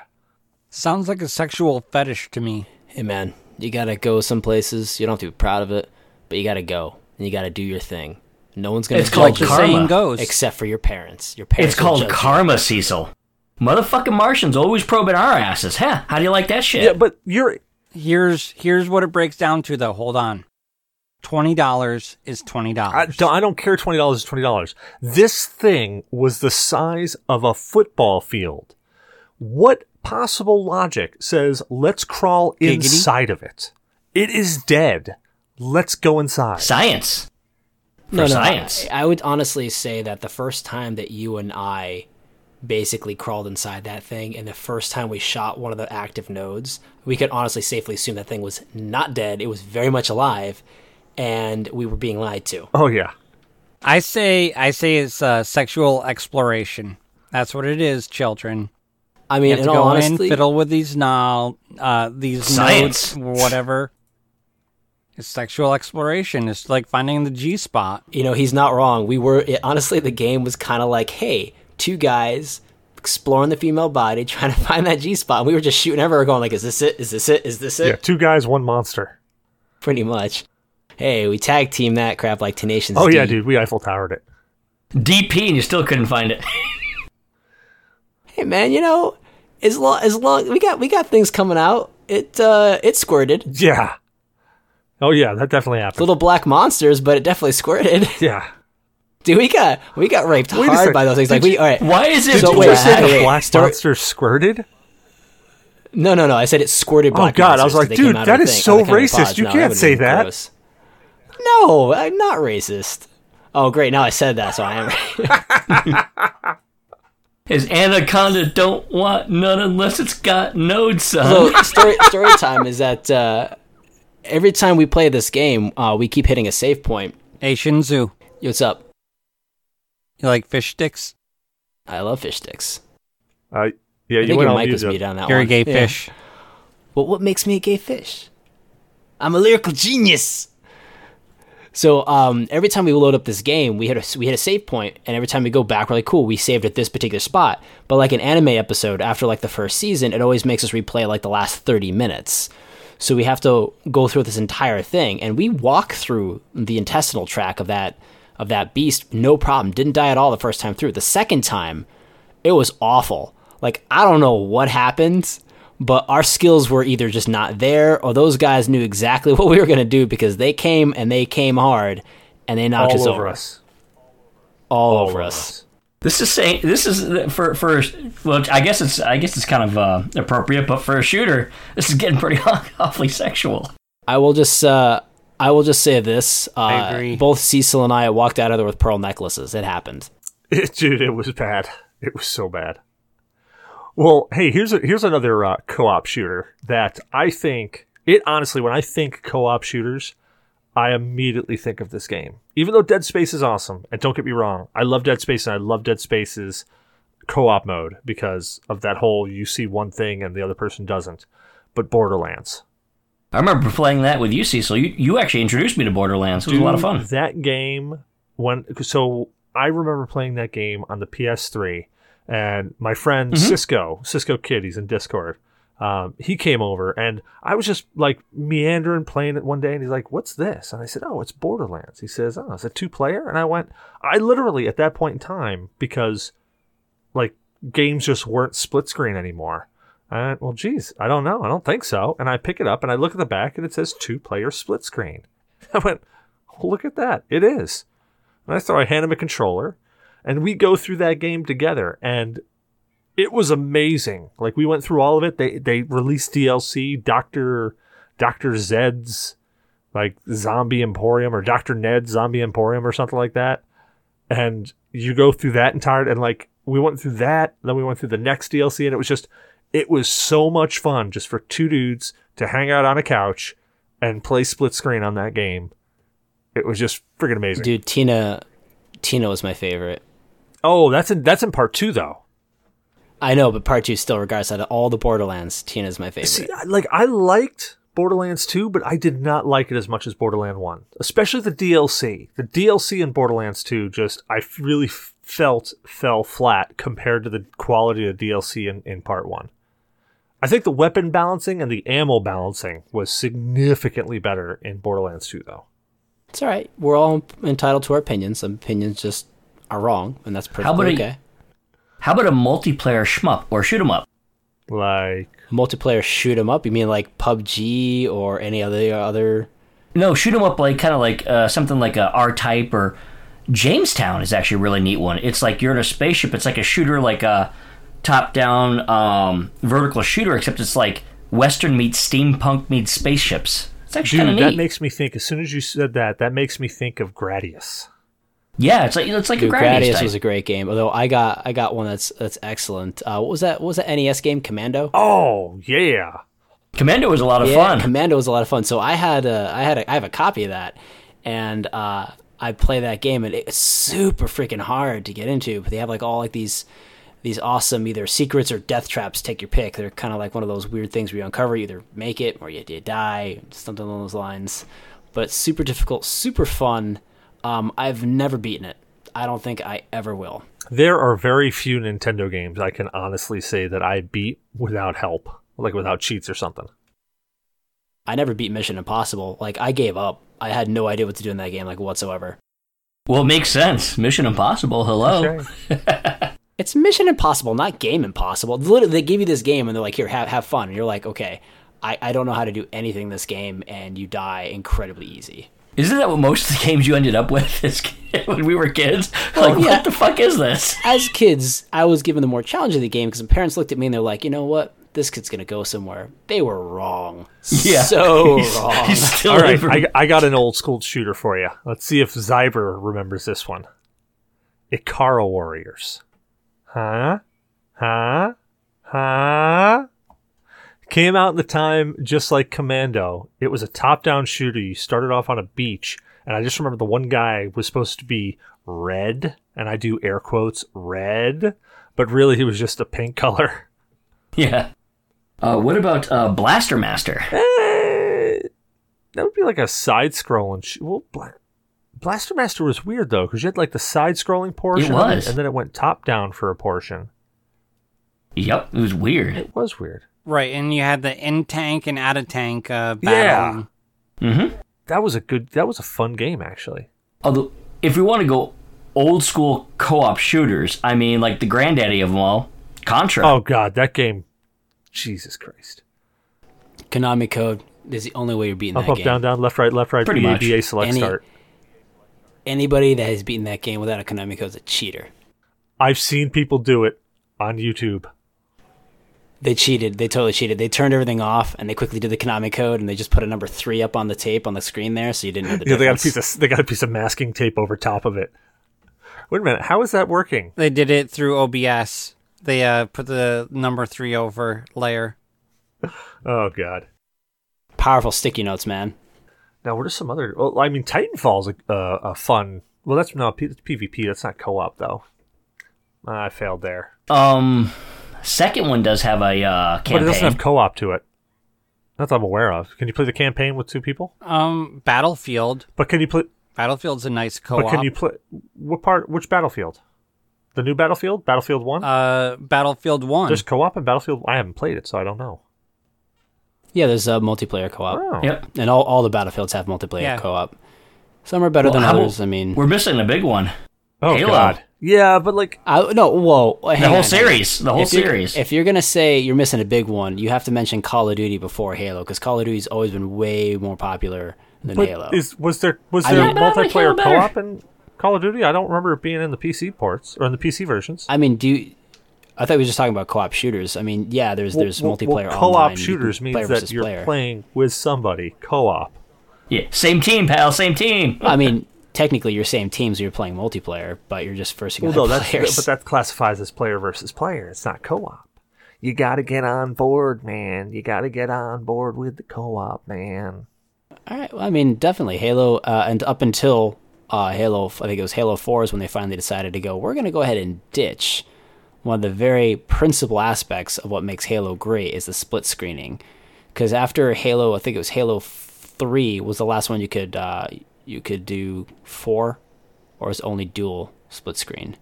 Sounds like a sexual fetish to me. Hey man, you gotta go some places. You don't have to be proud of it, but you gotta go and you gotta do your thing. No one's gonna It's judge called you the karma. saying goes. except for your parents. Your parents. It's called judge you. karma, Cecil. Motherfucking Martians always probing our asses. Huh? How do you like that shit? Yeah, but you're Here's here's what it breaks down to though. Hold on. Twenty dollars is twenty I dollars. don't, I don't care. Twenty dollars is twenty dollars. This thing was the size of a football field. What possible logic says let's crawl Giggity. inside of it? It is dead. Let's go inside. Science. No, no. science. I, I would honestly say that the first time that you and I basically crawled inside that thing, and the first time we shot one of the active nodes, we could honestly safely assume that thing was not dead. It was very much alive, and we were being lied to. Oh yeah. I say I say it's uh, sexual exploration. That's what it is, children. I You mean, have in to all go honesty, in, fiddle with these now, uh, these Science. nodes, whatever. It's sexual exploration. It's like finding the G spot. you know, he's not wrong. We were it, honestly, the game was kind of like, hey, two guys exploring the female body, trying to find that G spot. We were just shooting everywhere, going like, is this it? Is this it? Is this it? Yeah, two guys, one monster. Pretty much. Hey, we tag team that crap like Tenacious Oh yeah, dude, we Eiffel Towered it. DP and you still couldn't find it. Hey man, you know, as long as long we got we got things coming out. It uh it squirted. Yeah. Oh yeah, that definitely happened. Little black monsters, but it definitely squirted. yeah. Dude, we got we got raped Wait hard by those things. Like Did we all right. Why is it? So Did wait, you just say hey, the hey, black story- monster squirted? No, no, no. I said it squirted black Oh, God, I was like, dude, that is of that the is thing- so oh, they came out of racist. You No, can't say that. gross. No, I'm not racist. Oh, great. Now I said that, so I am. His anaconda don't want none unless it's got nodes, son. so story story time is that uh, every time we play this game, uh, we keep hitting a save point. Hey Shinzu, what's up? You like fish sticks? I love fish sticks. Uh, yeah, I you think went your on mic mute. was muted on that You're one. a gay Yeah. fish. Well, what makes me a gay fish? I'm a lyrical genius. So um, every time we load up this game, we hit a we hit a save point, and every time we go back, we're like, "Cool, we saved at this particular spot." But like an anime episode, after like the first season, it always makes us replay like the last thirty minutes. So we have to go through this entire thing, and we walk through the intestinal tract of that of that beast, no problem. Didn't die at all the first time through. The second time, it was awful. Like I don't know what happened, but our skills were either just not there, or those guys knew exactly what we were gonna do because they came and they came hard, and they knocked all us over over, us. all, All over us. This is saying this is for for well, I guess it's I guess it's kind of uh, appropriate, but for a shooter, this is getting pretty awfully sexual. I will just uh, I will just say this: uh, I agree. Both Cecil and I walked out of there with pearl necklaces. It happened. Dude, it was bad. It was so bad. Well, hey, here's a, here's another uh, co-op shooter that I think it honestly when I think co-op shooters, I immediately think of this game. Even though Dead Space is awesome, and don't get me wrong, I love Dead Space and I love Dead Space's co-op mode because of that whole you see one thing and the other person doesn't. But Borderlands, I remember playing that with you, Cecil. You you actually introduced me to Borderlands. It was a lot of fun. That game when so I remember playing that game on the PS3, and my friend Mm-hmm. Cisco, Cisco Kid, he's in Discord. Um, he came over, and I was just like meandering playing it one day, and he's like, "What's this?" And I said, "Oh, it's Borderlands." He says, "Oh, it's a two player," and I went, I literally at that point in time because like games just weren't split screen anymore. I well, geez, I don't know. I don't think so. And I pick it up and I look at the back and it says two player split screen. I went, well, look at that. It is. And I throw I hand him a controller and we go through that game together and it was amazing. Like we went through all of it. They they released DLC, Doctor Doctor Zed's like Zombie Emporium or Doctor Ned's Zombie Emporium or something like that. And you go through that entire and like we went through that, then we went through the next DLC and it was just it was so much fun just for two dudes to hang out on a couch and play split screen on that game. It was just freaking amazing. Dude, Tina, Tina was my favorite. Oh, that's in that's in part two though. I know, but part two still, regards out of all the Borderlands, Tina's my favorite. See, like I liked Borderlands 2, but I did not like it as much as Borderlands 1, especially the DLC. The DLC in Borderlands 2 just I really felt fell flat compared to the quality of DLC in, in part 1. I think the weapon balancing and the ammo balancing was significantly better in Borderlands 2 though. It's all right. We're all entitled to our opinions. Some opinions just are wrong, and that's about perfectly a- okay. How about a multiplayer shmup or shoot 'em up? Like Multiplayer shoot 'em up. You mean like PUBG or any other other? No, shoot 'em up like kind of like uh, something like a R Type or Jamestown is actually a really neat one. It's like you're in a spaceship. It's like a shooter, like a top-down um, vertical shooter, except it's like Western meets steampunk meets spaceships. It's actually dude, kind of that makes me think as soon as you said that, that makes me think of Gradius. yeah, it's like it's like Dude, a Gradius, Gradius type. was a great game. Although I got I got one that's that's excellent. Uh, what was that? What was that NES game? Commando. Oh, yeah. Commando was a lot of yeah, fun. Commando was a lot of fun. So I had a, I had a, I have a copy of that, and uh, I play that game, and it's super freaking hard to get into. But they have like all like these these awesome either secrets or death traps. Take your pick. They're kind of like one of those weird things where you uncover, you either make it or you, you die, something along those lines. But super difficult, super fun. Um, I've never beaten it. I don't think I ever will. There are very few Nintendo games I can honestly say that I beat without help, like without cheats or something. I never beat Mission Impossible. Like I gave up. I had no idea what to do in that game, like whatsoever. well, it makes sense. Mission Impossible. Hello. Okay. It's Mission Impossible, not Game Impossible. Literally, they give you this game and they're like, "Here, have have fun." And you're like, "Okay, I, I don't know how to do anything in this game," and you die incredibly easy. Isn't that what most of the games you ended up with as kid, when we were kids? Like, yeah. what the fuck is this? As kids, I was given the more challenge of the game because my parents looked at me and they're like, "You know what? This kid's gonna go somewhere." They were wrong. Yeah. so He's- wrong. He's still All right, I, I got an old school shooter for you. Let's see if Zyber remembers this one. Ikari Warriors. Huh? Huh? Huh? Came out in the time just like Commando. It was a top down shooter. You started off on a beach, and I just remember the one guy was supposed to be red, and I do air quotes, red, but really he was just a pink color. Yeah. Uh, what about uh, Blaster Master? Eh, that would be like a side scrolling. Sh- well, Bla- Blaster Master was weird though because you had like the side scrolling portion, of was. and then it went top down for a portion. Yep, it was weird. It was weird. Right, and you had the in tank and out of tank uh, Yeah. Mm-hmm. That was a good. That was a fun game actually. Although, if we want to go old school co-op shooters, I mean, like the granddaddy of them all, Contra. Oh god, that game. Jesus Christ! Konami code is the only way you're beating Up, that up, game. down, down, left, right, left, right. Pretty BA, much. BA, select, Any- start. Anybody that has beaten that game without a Konami code is a cheater. I've seen people do it on YouTube. They cheated. They totally cheated. They turned everything off and they quickly did the Konami code and they just put a number three up on the tape on the screen there, so you didn't know the Yeah, they got a piece of they got a piece of masking tape over top of it. Wait a minute, how is that working? They did it through OBS. They uh, put the number three over layer. Oh god. Powerful sticky notes, man. Now, what are some other? Well, I mean, Titanfall's a, uh, a fun. Well, that's no P- it's PvP. That's not co-op though. I failed there, Um, second one does have a uh, but it doesn't have co-op to it. Not that I'm aware of. Can you play the campaign with two people? Um, Battlefield. But can you play? Battlefield's a nice co-op. But can you play? What part? Which battlefield? The new Battlefield, Battlefield One. Uh, Battlefield One. There's co-op in Battlefield. I haven't played it, so I don't know. Yeah, there's a multiplayer co-op, Oh. Yep. and all, all the battlefields have multiplayer Yeah. co-op. Some are better Well, than others. I mean, We're missing a big one. Oh Halo. God. Yeah, but like, I, no, whoa, The whole on, series. The whole if you're- series. If you're gonna say you're missing a big one, you have to mention Call of Duty before Halo, because Call of Duty's always been way more popular than but Halo. is was there was there mean- Yeah, but I like Halo multiplayer better. co-op in Call of Duty? I don't remember it being in the PC ports or in the PC versions. I mean, do you, I thought we were just talking about co-op shooters. I mean, yeah, there's there's Well, well, multiplayer co-op online. You shooters can means player that you're player. playing with somebody. Co-op. yeah, same team, pal. Same team. I mean, technically, you're same teams. You're playing multiplayer, but you're just versing Well, other no, that's players. but that classifies as player versus player. It's not co-op. You got to get on board, man. You got to get on board with the co-op, man. All right. Well, I mean, definitely Halo, uh, and up until uh, Halo, I think it was Halo Four is when they finally decided to go. We're going to go ahead and ditch one of the very principal aspects of what makes Halo great is the split screening. Because after Halo, I think it was Halo Three was the last one you could uh, you could do four, or is it only dual split screen?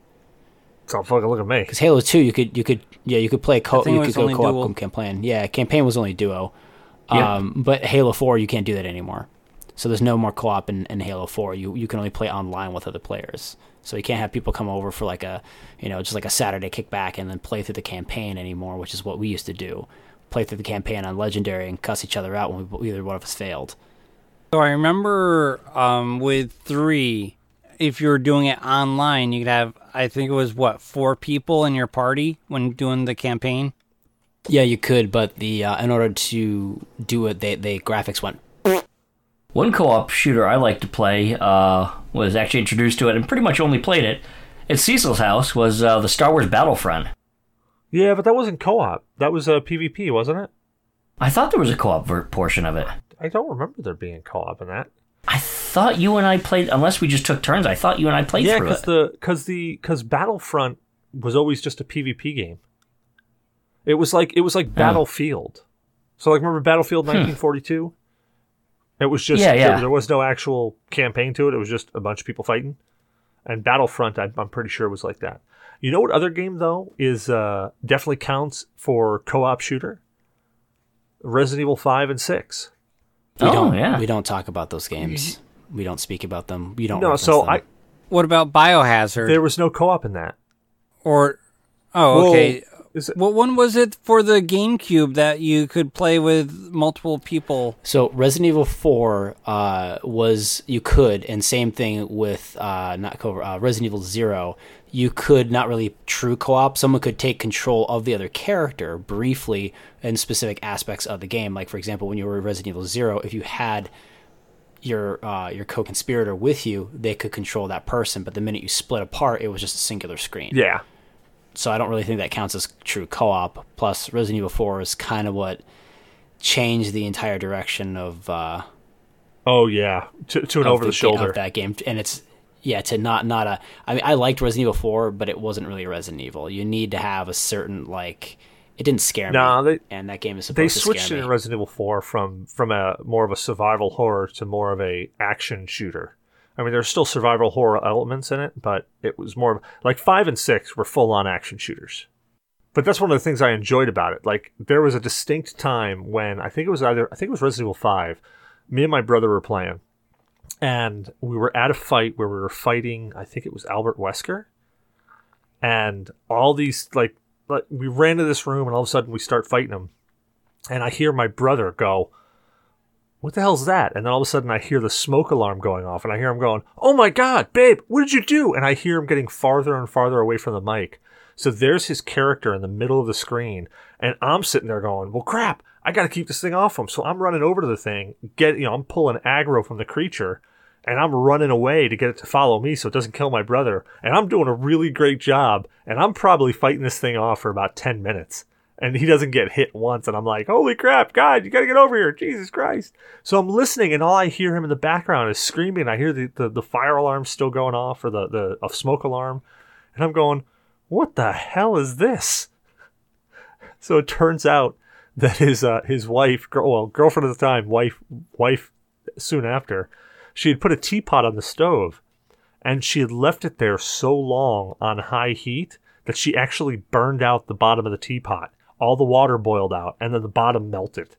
So fucking look at me. Because Halo Two, you could you could yeah you could play co think you could go co-op dual. campaign. Yeah, campaign was only duo. Yeah. Um, but Halo Four, you can't do that anymore. So there's no more co-op in, in Halo Four. You you can only play online with other players. So you can't have people come over for like a you know just like a Saturday kickback and then play through the campaign anymore, which is what we used to do. Play through the campaign on Legendary and cuss each other out when we, either one of us failed. So I remember um, with three, if you were doing it online, you could have I think it was what four people in your party when doing the campaign. Yeah, you could, but the uh, in order to do it, they they graphics went One co-op shooter I like to play uh, was actually introduced to it and pretty much only played it at Cecil's house was uh, the Star Wars Battlefront. Yeah, but that wasn't co-op. That was a PvP, wasn't it? I thought there was a co-op ver- portion of it. I don't remember there being co-op in that. I thought you and I played, unless we just took turns. I thought you and I played yeah, through because the because the because Battlefront was always just a PvP game. It was like it was like Battlefield. So like remember Battlefield 1942? It was just. Yeah, yeah. There, there was no actual campaign to it. It was just a bunch of people fighting. And Battlefront, I, I'm pretty sure was like that. You know what other game though is uh, definitely counts for co-op shooter? Resident Evil 5 and 6. We oh don't yeah, we don't talk about those games. We don't speak about them. We don't. No, so them. I What about Biohazard? there was no co-op in that. or oh, okay. Well, is it, What one was it for the GameCube that you could play with multiple people? So Resident Evil Four uh, was you could, and same thing with uh, not co- uh, Resident Evil Zero. You could not really true co-op. Someone could take control of the other character briefly in specific aspects of the game. Like for example, when you were Resident Evil Zero, if you had your uh, your co-conspirator with you, they could control that person. But the minute you split apart, it was just a singular screen. yeah. So I don't really think that counts as true co-op. Plus, Resident Evil Four is kind of what changed the entire direction of uh, Oh yeah, to, to an over the, ga- shoulder. of that game, and it's yeah to not not a. I mean, I liked Resident Evil Four, but it wasn't really Resident Evil. You need to have a certain like. It didn't scare Nah, me, they- and that game is supposed They to switched scare it me. in Resident Evil 4 from from a more of a survival horror to more of a action shooter. I mean, there's still survival horror elements in it, but it was more of like five and six were full on action shooters. But that's one of the things I enjoyed about it. Like there was a distinct time when I think it was either I think it was Resident Evil 5. Me and my brother were playing, and we were at a fight where we were fighting. I think it was Albert Wesker, and all these like like we ran to this room, and all of a sudden we start fighting them and I hear my brother go, "What the hell's that?" And then all of a sudden I hear the smoke alarm going off, and I hear him going, "Oh my god, babe, what did you do?" And I hear him getting farther and farther away from the mic. So there's his character in the middle of the screen, and I'm sitting there going, "Well, crap! I got to keep this thing off him." So I'm running over to the thing, get you know, I'm pulling aggro from the creature, and I'm running away to get it to follow me so it doesn't kill my brother. And I'm doing a really great job, and I'm probably fighting this thing off for about ten minutes and he doesn't get hit once and i'm like holy crap god you gotta get over here. Jesus christ. So i'm listening and all i hear him in the background is screaming. I hear the, the, the fire alarm still going off or the, the a smoke alarm and i'm going what the hell is this? So it turns out that his uh, his wife girl, well girlfriend at the time wife wife soon after she had put a teapot on the stove and she had left it there so long on high heat that she actually burned out the bottom of the teapot all the water boiled out, and then the bottom melted.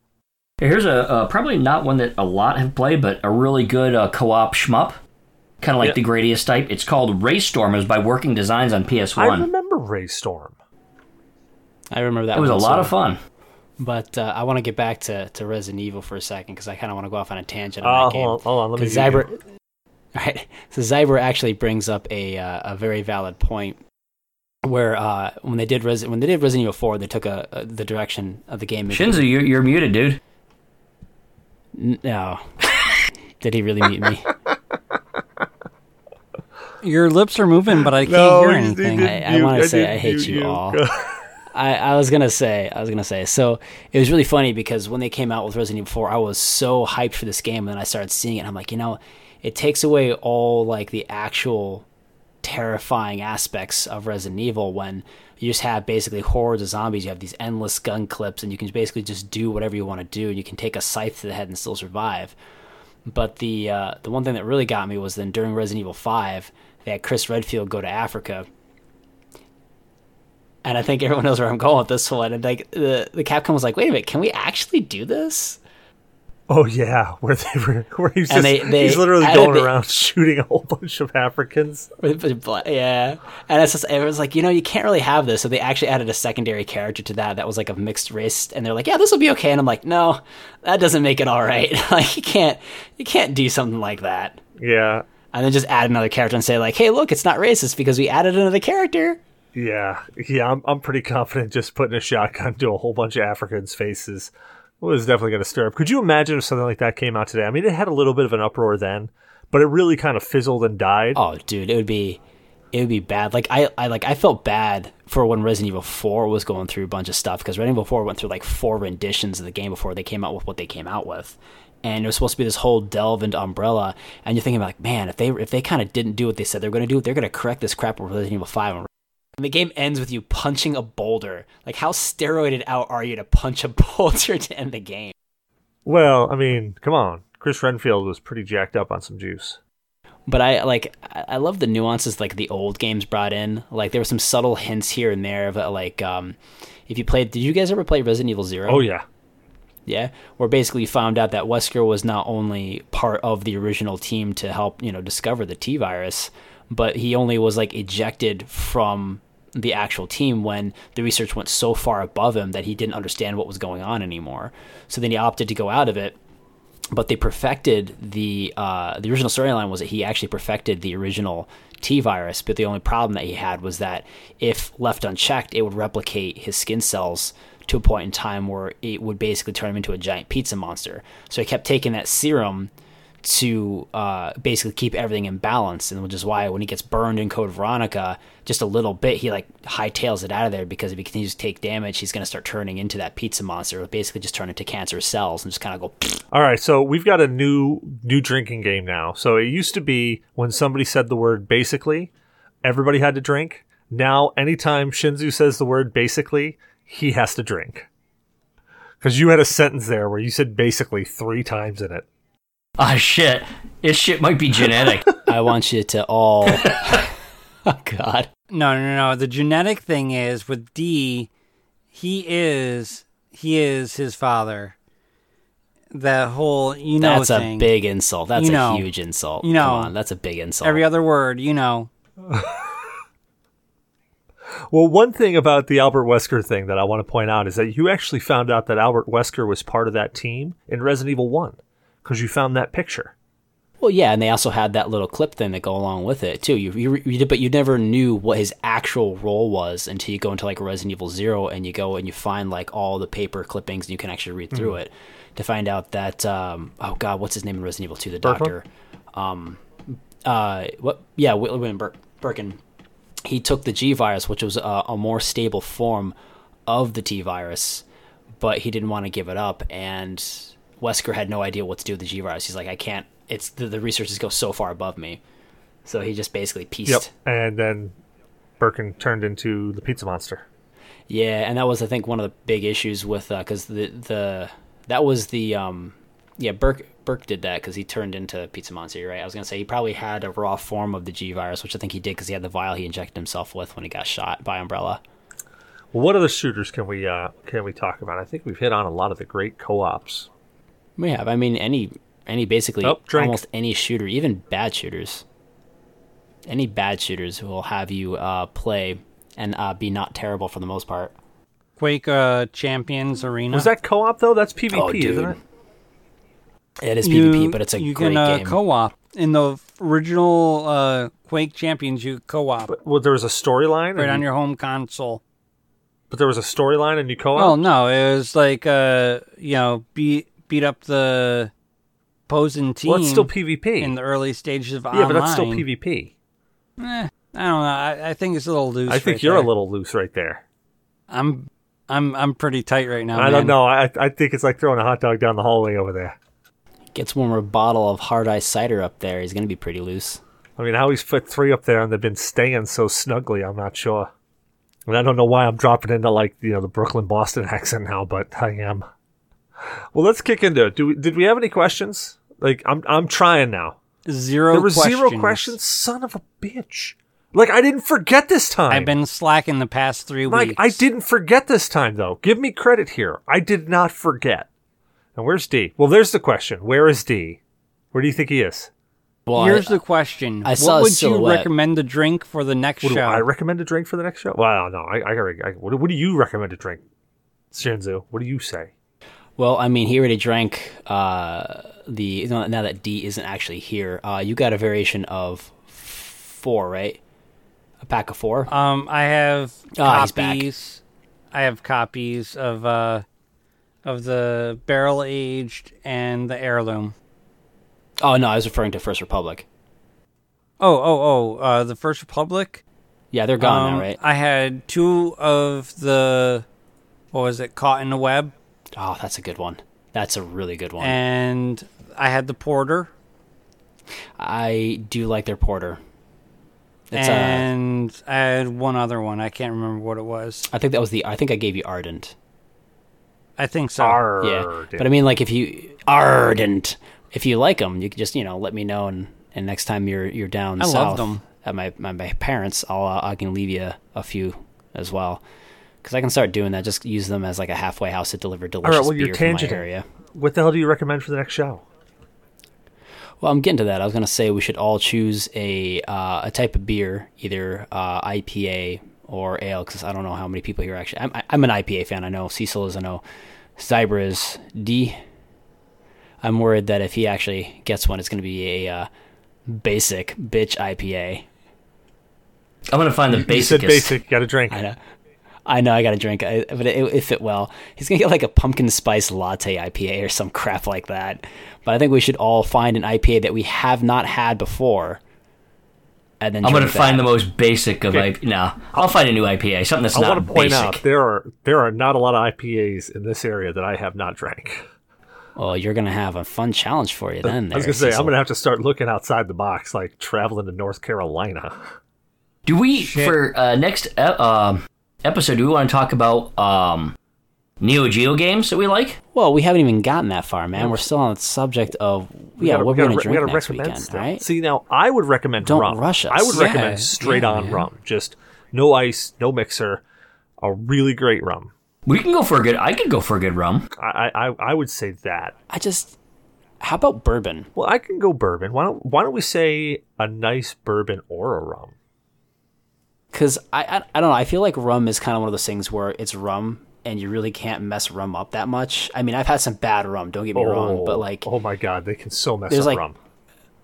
Here's a uh, probably not one that a lot have played, but a really good uh, co-op shmup, kind of like Yeah. the Gradius type. It's called Raystorm. It was by Working Designs on PS1. I remember Raystorm. I remember that. it was a lot too. of fun. But uh, I want to get back to, to Resident Evil for a second because I kind of want to go off on a tangent on Uh, that game. hold on, hold on. Let me. 'Cause do. Zyber, right? So Zyber actually brings up a uh, a very valid point where uh, when they did Res- when they did Resident Evil Four, they took a, a the direction of the game. Shinzu, you're, you're muted, dude. N- no, did he really mute me? Your lips are moving, but I can't No, hear anything. I- I wanna say I hate mute you all. I, I was gonna say, I was gonna say. So it was really funny because when they came out with Resident Evil 4, I was so hyped for this game, and then I started seeing it. and I'm like, you know, it takes away all like the actual terrifying aspects of Resident Evil when you just have basically hordes of zombies. You have these endless gun clips, and you can basically just do whatever you want to do, and you can take a scythe to the head and still survive. But the uh, the one thing that really got me was then during Resident Evil 5, they had Chris Redfield go to Africa and I think everyone knows where I'm going with this one. And like the the Capcom was like, "Wait a minute, can we actually do this?" Oh yeah, where they were, where he's And just, they- they he's literally going around shooting a whole bunch of Africans. yeah, and it's just it was like you know you can't really have this, so they actually added a secondary character to that that was like a mixed race, and they're like, "Yeah, this will be okay," and I'm like, "No, that doesn't make it all right. like you can't you can't do something like that." Yeah, And then just add another character and say like, "Hey, look, it's not racist because we added another character." yeah, yeah. I'm I'm pretty confident just putting a shotgun to a whole bunch of Africans' faces was definitely going to stir up. Could you imagine if something like that came out today? I mean, it had a little bit of an uproar then, but it really kind of fizzled and died. Oh, dude, it would be it would be bad. Like I, I like I felt bad for when Resident Evil 4 was going through a bunch of stuff because Resident Evil 4 went through like four renditions of the game before they came out with what they came out with. And it was supposed to be this whole delve into Umbrella, and you're thinking like, man, if they if they kind of didn't do what they said they're going to do, they're going to correct this crap with Resident Evil 5. And the game ends with you punching a boulder. Like, how steroided out are you to punch a boulder to end the game? Well, I mean, come on. Chris Redfield was pretty jacked up on some juice. but I like I I love the nuances like the old games brought in. Like there were some subtle hints here and there of uh, like um if you played did you guys ever play Resident Evil 0? Oh yeah, Yeah, where basically you found out that Wesker was not only part of the original team to help, you know, discover the T virus, but he only was like ejected from the actual team when the research went so far above him that he didn't understand what was going on anymore. So then he opted to go out of it but they perfected the uh, the original storyline was that he actually perfected the original T virus, but the only problem that he had was that if left unchecked, it would replicate his skin cells to a point in time where it would basically turn him into a giant pizza monster. So he kept taking that serum to uh, basically keep everything in balance, and which is why when he gets burned in Code Veronica, just a little bit, he like hightails it out of there because if he continues to take damage, he's going to start turning into that pizza monster. Basically just turn into cancerous cells and just kind of go. All right, so we've got a new new drinking game now. So it used to be when somebody said the word basically, everybody had to drink. Now, anytime Shinzu says the word basically, he has to drink. Because you had a sentence there where you said basically three times in it. Ah, shit. This shit might be genetic. I want you to all. oh God. No, no, no. The genetic thing is with D, he is he is his father. That whole you know That's a big insult. That's You a know. huge insult. You know. Come on, that's a big insult. every other word, you know. Well, one thing about the Albert Wesker thing that I want to point out is that you actually found out that Albert Wesker was part of that team in Resident Evil 1 because you found that picture. Well, yeah, and they also had that little clip thing that go along with it too. You, you, you did, but you never knew what his actual role was until you go into like Resident Evil Zero and you go and you find like all the paper clippings and you can actually read through it to find out that um, oh god, what's his name in Resident Evil Two? The doctor. Um, uh, what? Yeah, William Bir- Birkin. He took the G virus, which was a, a more stable form of the T virus, but he didn't want to give it up. And Wesker had no idea what to do with the G virus. He's like, I can't. It's the, the researchers go so far above me. So he just basically pieced. Yep. And then Birkin turned into the pizza monster. Yeah, and that was I think one of the big issues with because the the that was the um yeah Burke Burke did that because he turned into Pizza Monster. Right. I was gonna say he probably had a raw form of the G virus, which I think he did because he had the vial he injected himself with when he got shot by Umbrella. Well, what other shooters can we uh, can we talk about? I think we've hit on a lot of the great co-ops. We have. I mean, any any basically Oh, almost any shooter, even bad shooters. Any bad shooters will have you uh, play and uh, be not terrible for the most part. Quake uh, Champions Arena. Was that co-op though? That's PvP, Oh, isn't it? It is you, PvP, but it's a you great can uh, game. co-op in the original uh, Quake Champions. You co-op Well, there was a storyline, right and on you- your home console. but there was a storyline, and you co-op. Well, no, it was like uh, you know, beat beat up the opposing team well, it's still PvP. in the early stages of yeah, online. Yeah, but that's still PvP. Eh, I don't know. I, I think it's a little loose. I think right you're there. a little loose right there. I'm I'm I'm pretty tight right now. I don't know. I I think it's like throwing a hot dog down the hallway over there. Gets one more bottle of hard ice cider up there. He's gonna be pretty loose. I mean, how he's put three up there and they've been staying so snugly, I'm not sure. And I don't know why I'm dropping into like you know the Brooklyn Boston accent now, but I am. Well, let's kick into it. Do we, did we have any questions? Like I'm I'm trying now. Zero. there were questions. zero questions. Son of a bitch! Like I didn't forget this time. I've been slacking the past three Mike, weeks. I didn't forget this time though. Give me credit here. I did not forget. And where's D? Well, there's the question. Where is D? Where do you think he is? Well, Here's I- the question: I saw What a would you recommend to drink for the next What do show? I recommend a drink for the next show? Well, no, I, I gotta. I, what, what do you recommend to drink, Shinzu? What do you say? Well, I mean, he already drank uh, the. Now that D isn't actually here, uh, you got a variation of four, right? A pack of four. Um, I have back. copies. I have copies of uh of the barrel aged and the heirloom. oh no, I was referring to First Republic. Oh, oh, oh! Uh, the First Republic. Yeah, they're gone Um, now, right? I had two of the what was it? Caught in a web, Oh, that's a good one. That's a really good one. and I had the porter, I do like their porter. It's uh, and I had one other one. I can't remember what it was. I think that was the. I think I gave you ardent. I think so. Yeah, but I mean, like if you ardent, if you like them, you can just you know let me know, and, and next time you're you're down I south at my, my my parents, I'll uh, I can leave you a few as well, because I can start doing that. Just use them as like a halfway house to deliver delicious well, you're beer from my tangenting. area. What the hell do you recommend for the next show? Well, I'm getting to that. I was gonna say we should all choose a uh, a type of beer, either uh, IPA or ale, because I don't know how many people here actually. I'm, I'm an IPA fan. I know Cecil is. I know Zyber is. D. I'm worried that if he actually gets one, it's gonna be a uh, basic bitch IPA. I'm gonna find the You said basicest. basic. Got to drink. I know. I know I got to drink, I, but it, it fit well. He's gonna get like a pumpkin spice latte IPA or some crap like that. But I think we should all find an IPA that we have not had before, and then I'm gonna drink find that. the most basic of Okay. IP. No, I'll find a new IPA. Something that's I not want to point basic. out there are there are not a lot of IPAs in this area that I have not drank. Well, you're gonna have a fun challenge for you then. I was gonna say Cecil. I'm gonna have to start looking outside the box, like traveling to North Carolina. Do we for uh, next e- um episode? Do we want to talk about um, Neo Geo games that we like? Well, we haven't even gotten that far, man. We're still on the subject of yeah, gotta- what we we're gonna re- we drink gotta next weekend, stuff. right? See now, I would recommend Don't rum. rush us. I would Yeah, recommend straight yeah, on yeah. rum, just no ice, no mixer, a really great rum. We can go for a good. I could go for a good rum. I I, I would say that. I just, how about bourbon? Well, I can go bourbon. Why don't Why don't we say a nice bourbon or a rum? Because I, I, I don't know. I feel like rum is kind of one of those things where it's rum, and you really can't mess rum up that much. I mean, I've had some bad rum. Don't get me wrong, but oh, like, oh my god, they can so mess up like- rum.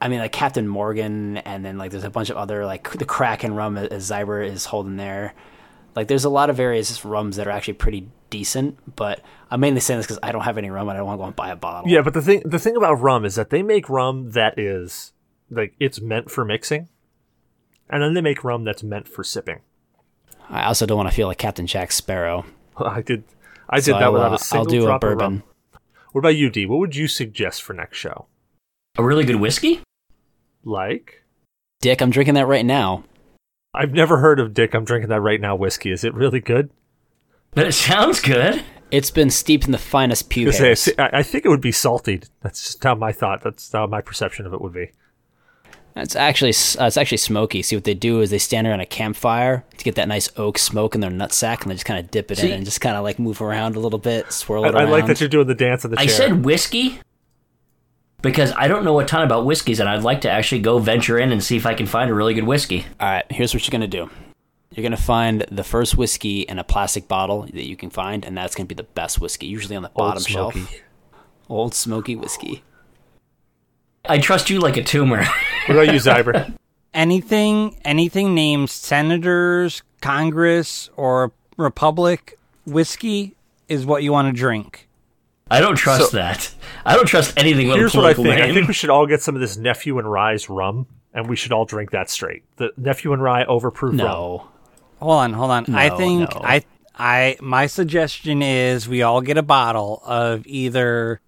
I mean, like Captain Morgan, and then like there's a bunch of other like the Kraken rum as Zyber is holding there. Like there's a lot of various rums that are actually pretty decent, but I'm mainly saying this because I don't have any rum and I don't want to go and buy a bottle. Yeah, but the thing the thing about rum is that they make rum that is like it's meant for mixing, and then they make rum that's meant for sipping. I also don't want to feel like Captain Jack Sparrow. I did I did So that I will, without a I'll single do a drop of bourbon. rum. What about you, D? What would you suggest for next show? A really good whiskey? Like, Dick, I'm drinking that right now. I've never heard of Dick. I'm drinking that right now. Whiskey. Is it really good? But it sounds good. It's been steeped in the finest I pube was gonna hairs. say, I I think it would be salty. That's just how my thought. That's how my perception of it would be. It's actually uh, it's actually smoky. See what they do is they stand around a campfire to get that nice oak smoke in their nutsack, and they just kind of dip it See- in and just kind of like move around a little bit, swirl I, it I around. I like that you're doing the dance in the I said whiskey because I don't know a ton about whiskeys, and I'd like to actually go venture in and see if I can find a really good whiskey. All right, here's what you're gonna do. You're gonna find the first whiskey in a plastic bottle that you can find, and that's gonna be the best whiskey, usually on the bottom Smoky. shelf. Old smoky whiskey. I trust you like a tumor. What about you, Zyber? anything anything named senators, Congress, or Republic whiskey is what you want to drink. I don't trust So- that. I don't trust anything with Here's a what I political think. I think we should all get some of this nephew and rye's rum, and we should all drink that straight. The nephew and rye overproof rum. No, Hold on, hold on. I think no. I I my suggestion is we all get a bottle of either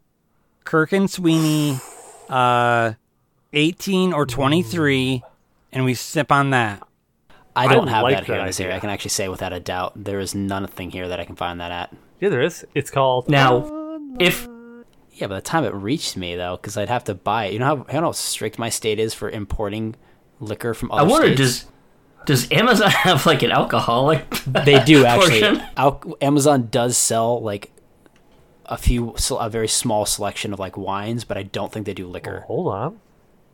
Kirk and Sweeney uh 18 or 23 and we sip on that. I don't I have like that here that in this area. I can actually say without a doubt there is nothing here that I can find that at. Yeah, there is. It's called. Now, if Yeah, by the time it reached me though, because I'd have to buy it. You know how you know how strict my state is for importing liquor from I wonder, states. does does Amazon have like an alcoholic? They do actually. Al- Amazon does sell like a few, a very small selection of like wines, but I don't think they do liquor. Oh, hold on.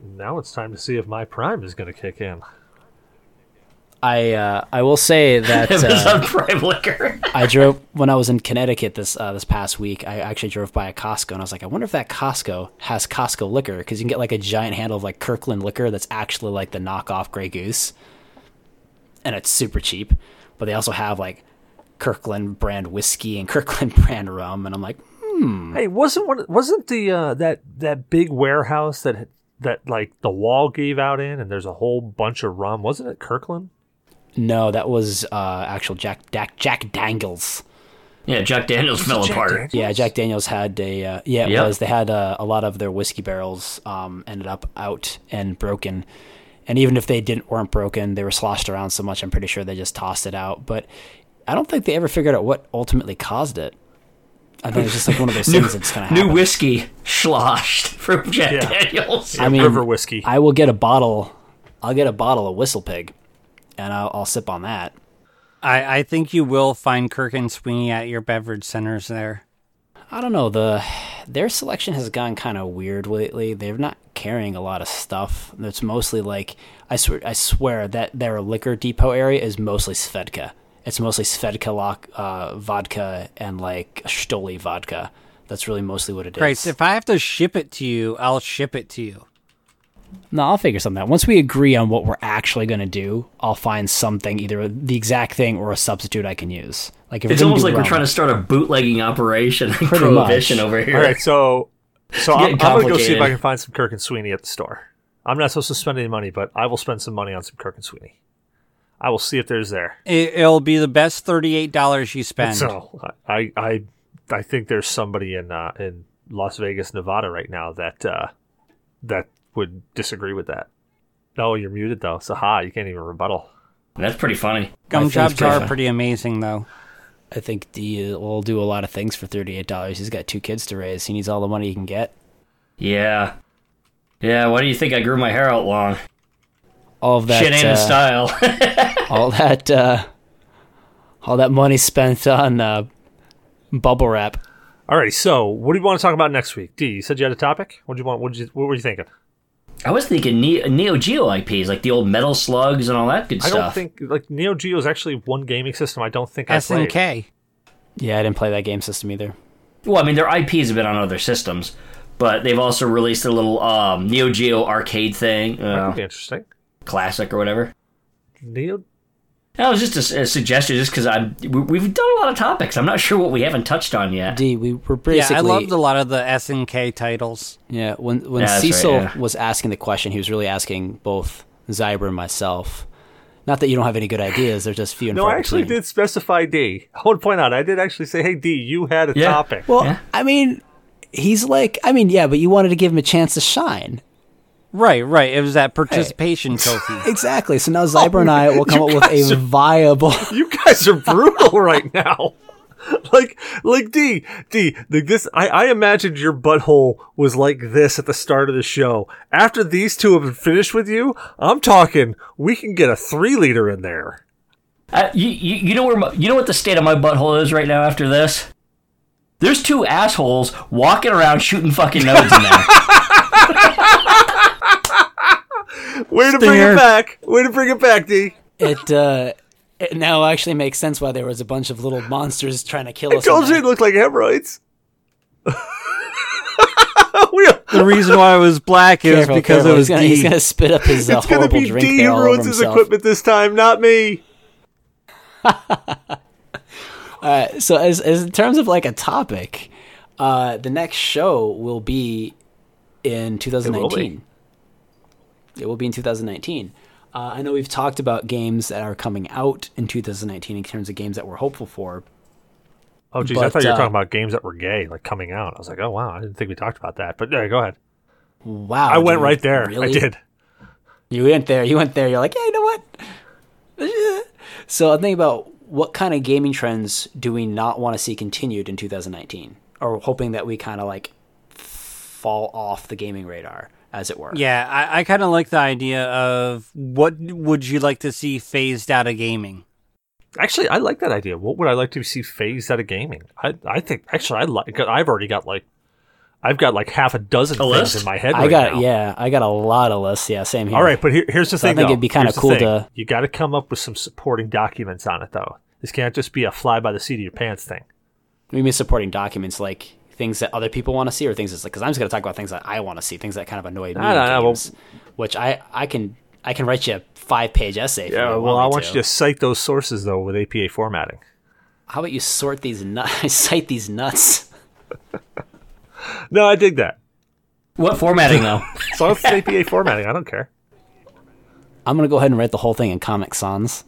Now it's time to see if my prime is going to kick in. I uh, I will say that uh, Amazon Prime Liquor. I drove when I was in Connecticut this uh, this past week. I actually drove by a Costco and I was like, I wonder if that Costco has Costco liquor because you can get like a giant handle of like Kirkland liquor that's actually like the knockoff Grey Goose, and it's super cheap. But they also have like Kirkland brand whiskey and Kirkland brand rum, and I'm like, hmm. Hey, wasn't one? Wasn't the uh, that that big warehouse that that like the wall gave out in, and there's a whole bunch of rum? Wasn't it Kirkland? no, that was uh, actual Jack Jack Jack Daniels. Yeah, Jack Daniels fell Jack apart. Daniels? Yeah, Jack Daniels had a uh, yeah, it Yep. was. They had uh, a lot of their whiskey barrels um, ended up out and broken, and even if they didn't weren't broken, they were sloshed around so much. I'm pretty sure they just tossed it out. But I don't think they ever figured out what ultimately caused it. I think it's just like one of those things that's kind of New whiskey sloshed from Jack Yeah. Daniels. I mean, River whiskey. I will get a bottle. I'll get a bottle of Whistle Pig, and I'll, I'll sip on that. I I think you will find Kirk and Sweeney at your beverage centers there. I don't know the their selection has gone kind of weird lately. They're not carrying a lot of stuff. It's mostly like I swear I swear that their liquor depot area is mostly Svedka. It's mostly Svedka lock, uh, vodka and like Stoli vodka. That's really mostly what it is. Christ, if I have to ship it to you, I'll ship it to you. No, I'll figure something out. Once we agree on what we're actually going to do, I'll find something, either the exact thing or a substitute I can use. Like if It's almost like we're trying to start a bootlegging operation, like Pretty prohibition much. over here. All right, so so I'm, I'm gonna go see if. I can find some Kirk and Sweeney at the store. I'm not supposed to spend any money, but I will spend some money on some Kirk and Sweeney. I will see if there's there. It, it'll be the best thirty-eight dollars you spend. So I I I think there's somebody in uh, in Las Vegas, Nevada right now that uh, that would disagree with that. No, you're muted though. So ha, you can't even rebuttal. That's pretty funny. Gum think jobs it's are pretty- pretty amazing, though. I think D will do a lot of things for thirty-eight dollars. He's got two kids to raise. He needs all the money he can get. Yeah. Yeah, why do you think I grew my hair out long? All of that, Shit ain't uh, style. all that, uh, all that money spent on uh, bubble wrap. Alrighty, so what do you want to talk about next week? D, you said you had a topic. What do you want? What, you, what were you thinking? I was thinking Neo, Neo Geo IPs, like the old Metal Slugs and all that good stuff. I don't think like Neo Geo is actually one gaming system. I don't think I S and played. K. Yeah, I didn't play that game system either. Well, I mean, their IPs have been on other systems, but they've also released a little um, Neo Geo arcade thing, That uh, could be interesting. Classic or whatever. Neo That was just a suggestion, just because I'm we- we've done a lot of topics. I'm not sure what we haven't touched on yet. D, we were Yeah, basically I loved a lot of the SNK titles. Yeah, when when Yeah, that's right, Cecil yeah. was asking the question, he was really asking both Zyber and myself. Not that you don't have any good ideas; they're just few and No, far I actually between. did specify D. I want to point out, I did actually say, "Hey D, you had a Yeah. topic." Well, Yeah. I mean, he's like, I mean, yeah, but you wanted to give him a chance to shine. Right, right. It was that participation trophy. Exactly. So now Zyber and I will come up with a are- viable. you guys are brutal right now. Like, like D, D, like this. I, I imagined your butthole was like this at the start of the show. After these two have been finished with you, I'm talking. We can get a three liter in there. Uh, you, you, you know where my, you know what the state of my butthole is right now after this? There's two assholes walking around shooting fucking nodes in there. Way to bring it back. Way to bring it back, D. It uh, it now actually makes sense why there was a bunch of little monsters trying to kill I us. in told you it looked like hemorrhoids. the reason why it was black is Careful, because careful. it was he's gonna, he's gonna spit up his uh, it's gonna horrible be drink D there who all ruins his equipment this time, not me. Alright, so as, as in terms of like a topic, uh, the next show will be in 2019. It will be in 2019. Uh, I know we've talked about games that are coming out in 2019 in terms of games that we're hopeful for. Oh, geez, I thought you were uh, talking about games that were gay, like coming out. I was like, oh wow, I didn't think we talked about that. But yeah, go ahead. Wow, I went dude, right there. Really? I did. You went there. You went there. You're like, yeah, you know what? so I'm thinking about what kind of gaming trends do we not want to see continued in 2019, or hoping that we kind of like fall off the gaming radar, as it were. Yeah, I, I kind of like the idea of what would you like to see phased out of gaming? Actually, I like that idea. What would I like to see phased out of gaming? I, I think actually I like. I've already got like, I've got like half a dozen A things list? in my head. I right got now. yeah, I got a lot of lists. Yeah, same here. All right, but here, here's the So I think though. it'd be kinda cool to- You got to come up with some supporting documents on it, though. This can't just be a fly by the seat of your pants thing. we mean supporting documents like things that other people want to see, or things that's like because I'm just gonna talk about things that I want to see, things that kind of annoy me. No, in no, no, well- which I I can I can write you a five page essay. Yeah. Well, I want to. you to cite those sources though with APA formatting. How about you sort these nuts? cite these nuts. No, I dig that. What formatting though? As it's APA formatting, I don't care. I'm gonna go ahead and write the whole thing in Comic Sans.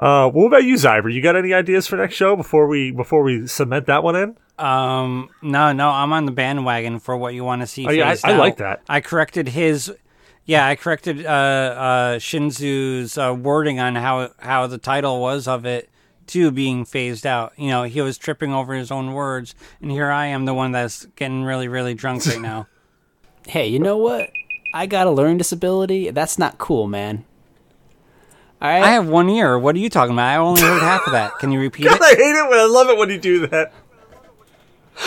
Uh, what about you, Zyber? You got any ideas for next show before we before we cement that one in? Um, no, no, I'm on the bandwagon for what you want to see. Oh, yeah, I- I like that. I corrected his. Yeah, I corrected uh, uh, Shinzu's uh, wording on how how the title was of it to being phased out. You know, he was tripping over his own words, and here I am, the one that's getting really, really drunk right now. Hey, you know what? I got a learning disability. That's not cool, man. All right. I have one ear. What are you talking about? I only heard half of that. Can you repeat God, it? I hate it when I love it when you do that.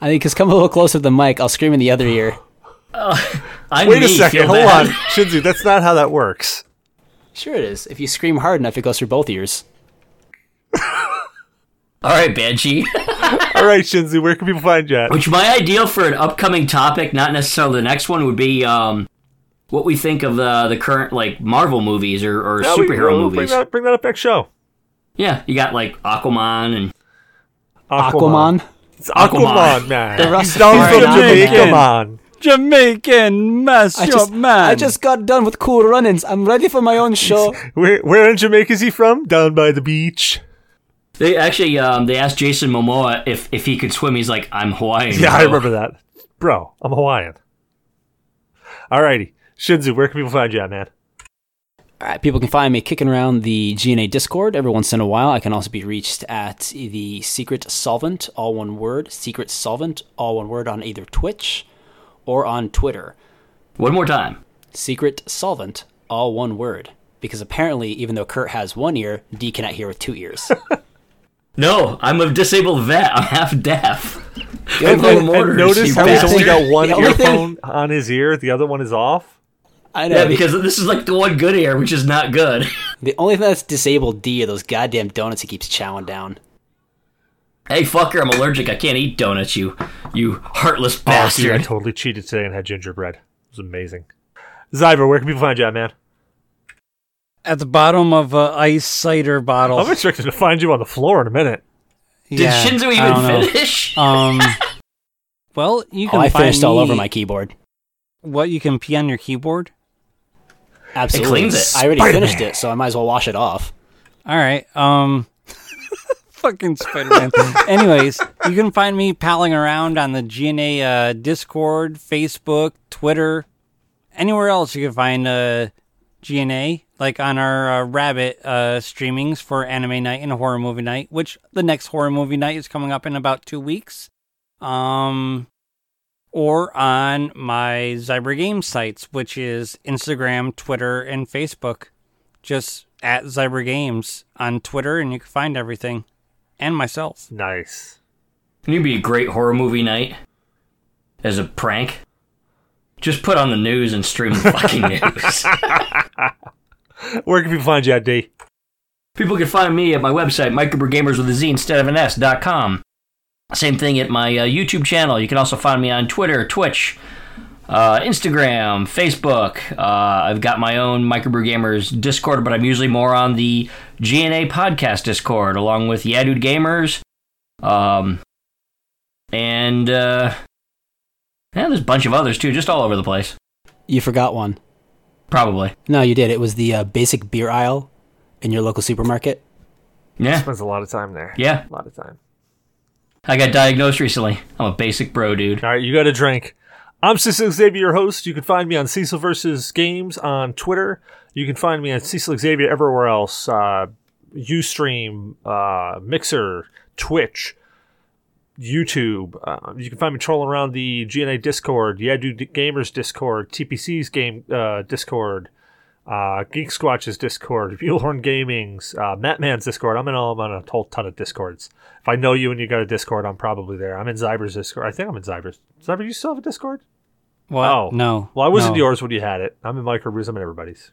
I think because come a little closer to the mic, I'll scream in the other ear. I'm Wait a second. Hold bad. on, Shinzu. That's not how that works. Sure, it is. If you scream hard enough, it goes through both ears. All right, Banshee. All right, Shinzu. Where can people find you at? Which my ideal for an upcoming topic, not necessarily the next one, would be um, what we think of the the current like Marvel movies or, or No, superhero we'll Bring movies. that, bring that up next show. Yeah, you got like Aquaman and Aquaman. It's Aquaman, Aquaman. man. The He's Russell down Crowe from Jamaican. Jamaica. Jamaican mash I just, man. I just got done with cool runnings. I'm ready for my own show. Where, where in Jamaica is he from? Down by the beach. they actually um, they asked Jason Momoa if if he could swim. He's like, I'm Hawaiian. Yeah, I remember that. Bro, I'm Hawaiian. Alrighty. Shinzu, where can people find you at, man? All right, people can find me kicking around the GNA Discord every once in a while. I can also be reached at the Secret Solvent, all one word, Secret Solvent, all one word on either Twitch or on Twitter. One more time. Secret Solvent, all one word. Because apparently, even though Kurt has one ear, D cannot hear with two ears. No, I'm a disabled vet. I'm half deaf. The only And- and notice you how he's only got one The only thing- earphone on his ear, the other one is off? I know. Yeah, because this is like the one good ear, which is not good. the only thing that's disabled D are those goddamn donuts he keeps chowing down. Hey, fucker, I'm allergic. I can't eat donuts, you you heartless Oh, dude, I totally cheated today and had gingerbread. It was amazing. Zyber, where can people find you at, man? At the bottom of a ice cider bottle. I'm expecting to find you on the floor in a minute. Did Yeah, Shinzu I don't know. even finish? Um. Well, you Oh, can. I find finished all over my keyboard. What you can pee on your keyboard? Absolutely. cleans it. I already Spider-Man. finished it, so I might as well wash it off. All right. Um. fucking Spider Man. Anyways, you can find me palling around on the GNA uh, Discord, Facebook, Twitter, anywhere else you can find uh, GNA, like on our uh, Rabbit uh, streamings for Anime Night and Horror Movie Night, which the next Horror Movie Night is coming up in about two weeks. Um. Or on my Zyber Games sites, which is Instagram, Twitter, and Facebook just at Zyber Games on Twitter, and you can find everything, and myself. Nice. Can you be a great horror movie night as a prank? Just put on the news and stream the fucking news. Where can people find you at, D? People can find me at my website, microbergamers with a Z instead of an S dot com. Same thing at my uh, YouTube channel. You can also find me on Twitter, Twitch, uh, Instagram, Facebook. Uh, I've got my own Microbrew Gamers Discord, but I'm usually more on the GNA podcast Discord, along with Yeah Dude Gamers. Um, and uh, yeah, there's a bunch of others too, just all over the place. You forgot one. Probably. No, you did. It was the uh, basic beer aisle in your local supermarket. Yeah, Spends a lot of time there. yeah. A lot of time. I got diagnosed recently. I'm a basic bro, dude. All right, you got a drink. I'm Cecil Xavier, your host. You can find me on Cecil versus Games on Twitter. You can find me on Cecil Xavier everywhere else. Uh, Ustream, uh, Mixer, Twitch, YouTube. Uh, you can find me trolling around the GNA Discord, Yeah Dude Gamers Discord, TPC's game uh, Discord, uh, Geek Squatch's Discord, Buellhorn Gaming's, uh, Mattman's Discord. I'm in all. I'm on a whole ton of Discords. If I know you and you got a Discord, I'm probably there. I'm in Zyber's Discord. I think I'm in Zyber's. Zyber, you still have a Discord? What? Oh. no. Well, I wasn't no. yours when you had it. I'm in Microbrews. I'm in everybody's.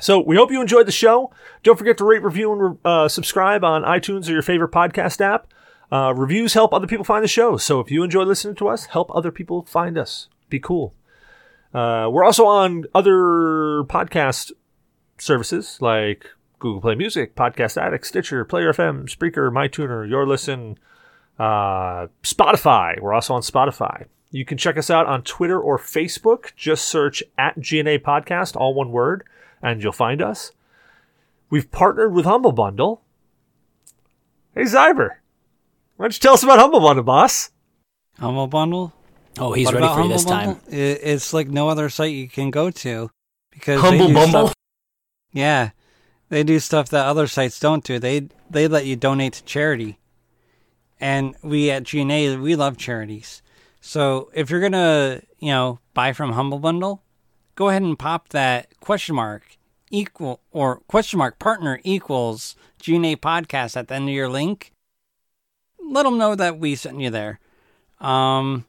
So we hope you enjoyed the show. Don't forget to rate, review, and uh, subscribe on iTunes or your favorite podcast app. Uh, reviews help other people find the show. So if you enjoy listening to us, help other people find us. Be cool. Uh, we're also on other podcast services like Google Play Music, Podcast Addict, Stitcher, Player FM, Spreaker, MyTuner, Your Listen, uh, Spotify. We're also on Spotify. You can check us out on Twitter or Facebook. Just search at GNA Podcast, all one word, and you'll find us. We've partnered with Humble Bundle. Hey, Zyber. Why don't you tell us about Humble Bundle, boss? Humble Bundle? Oh, he's What ready about for you this time. Bundle? I- It's like no other site you can go to because they Humble do Bumble? Stuff, yeah, they do stuff that other sites don't do. They they let you donate to charity, and we at GNA we love charities. So if you're gonna you know buy from Humble Bundle, go ahead and pop that question mark equal or question mark partner equals GNA podcast at the end of your link. Let them know that we sent you there. Um,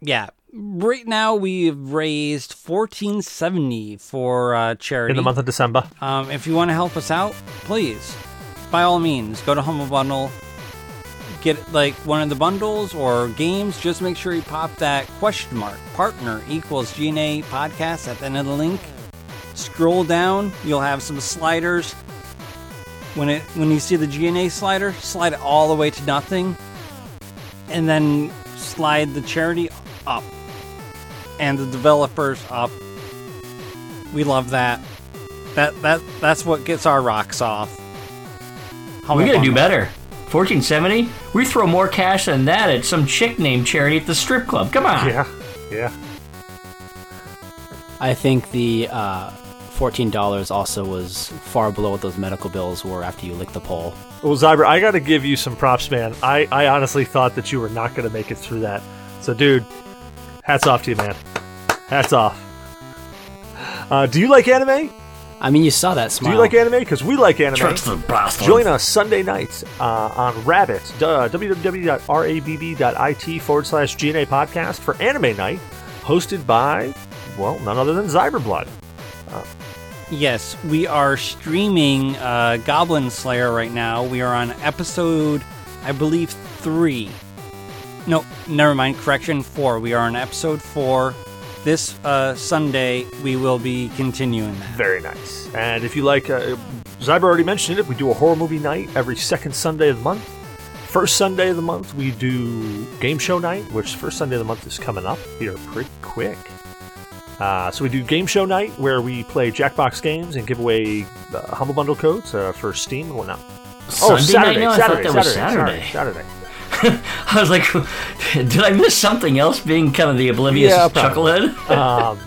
yeah. Right now we've raised fourteen seventy for uh, charity. In the month of December. Um, if you want to help us out, please, by all means, go to Humble Bundle, get like one of the bundles or games. Just make sure you pop that question mark partner equals GNA podcast at the end of the link. Scroll down, you'll have some sliders. When it when you see the GNA slider, slide it all the way to nothing, and then slide the charity up and the developers up. We love that. That that that's what gets our rocks off. Humble We gotta do Bundle. better. 1470? We throw more cash than that at some chick named Charity at the strip club. Come on. Yeah. Yeah. I think the uh, fourteen dollars also was far below what those medical bills were after you licked the pole. Well, Zyber, I got to give you some props, man. I, I honestly thought that you were not going to make it through that. So, dude, hats off to you, man. Hats off. Uh, do you like anime? I mean, you saw that smile. Do you like anime? Because we like anime. Trust the bastard. Join us Sunday nights uh, on Rabbit, uh, www.rabb.it forward slash GNA podcast for Anime Night, hosted by, well, none other than Zyberblood. Yes, we are streaming uh, Goblin Slayer right now. We are on episode I believe three. No, never mind. Correction, four. We are on episode four. This uh, Sunday, we will be continuing that. Very nice. And if you like, uh, Zyber already mentioned it, we do a horror movie night every second Sunday of the month. First Sunday of the month, we do game show night, which first Sunday of the month is coming up here pretty quick. Uh, so we do game show night where we play Jackbox games and give away uh, Humble Bundle codes uh, for Steam and whatnot. oh, Saturday, night? No, I Saturday, thought that was Saturday, Saturday. Saturday, Saturday. I was like, did I miss something else? Being kind of the oblivious Yeah, chucklehead. Um,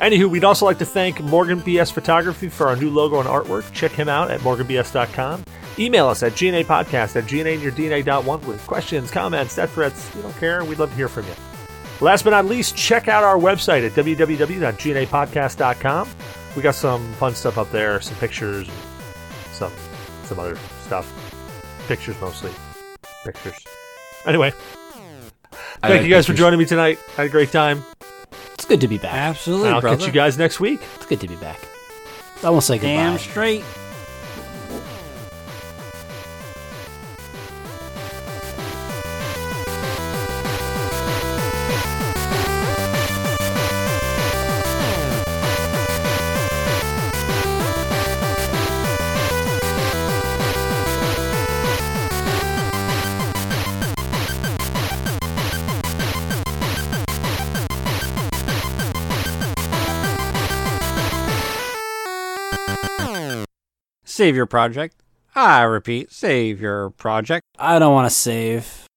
anywho, we'd also like to thank Morgan BS Photography for our new logo and artwork. Check him out at morganbs.com. Email us at gnapodcast at gnainyourdna.1 with questions, comments, death threats. We don't care. We'd love to hear from you. Last but not least, check out our website at www.gnapodcast.com. We got some fun stuff up there, some pictures, some some other stuff. Pictures mostly. Pictures. Anyway, I thank like you guys for joining me tonight. Had a great time. It's good to be back. Absolutely, I'll brother. catch you guys next week. It's good to be back. I won't say goodbye. Damn straight. Save your project. I repeat, save your project. I don't want to save.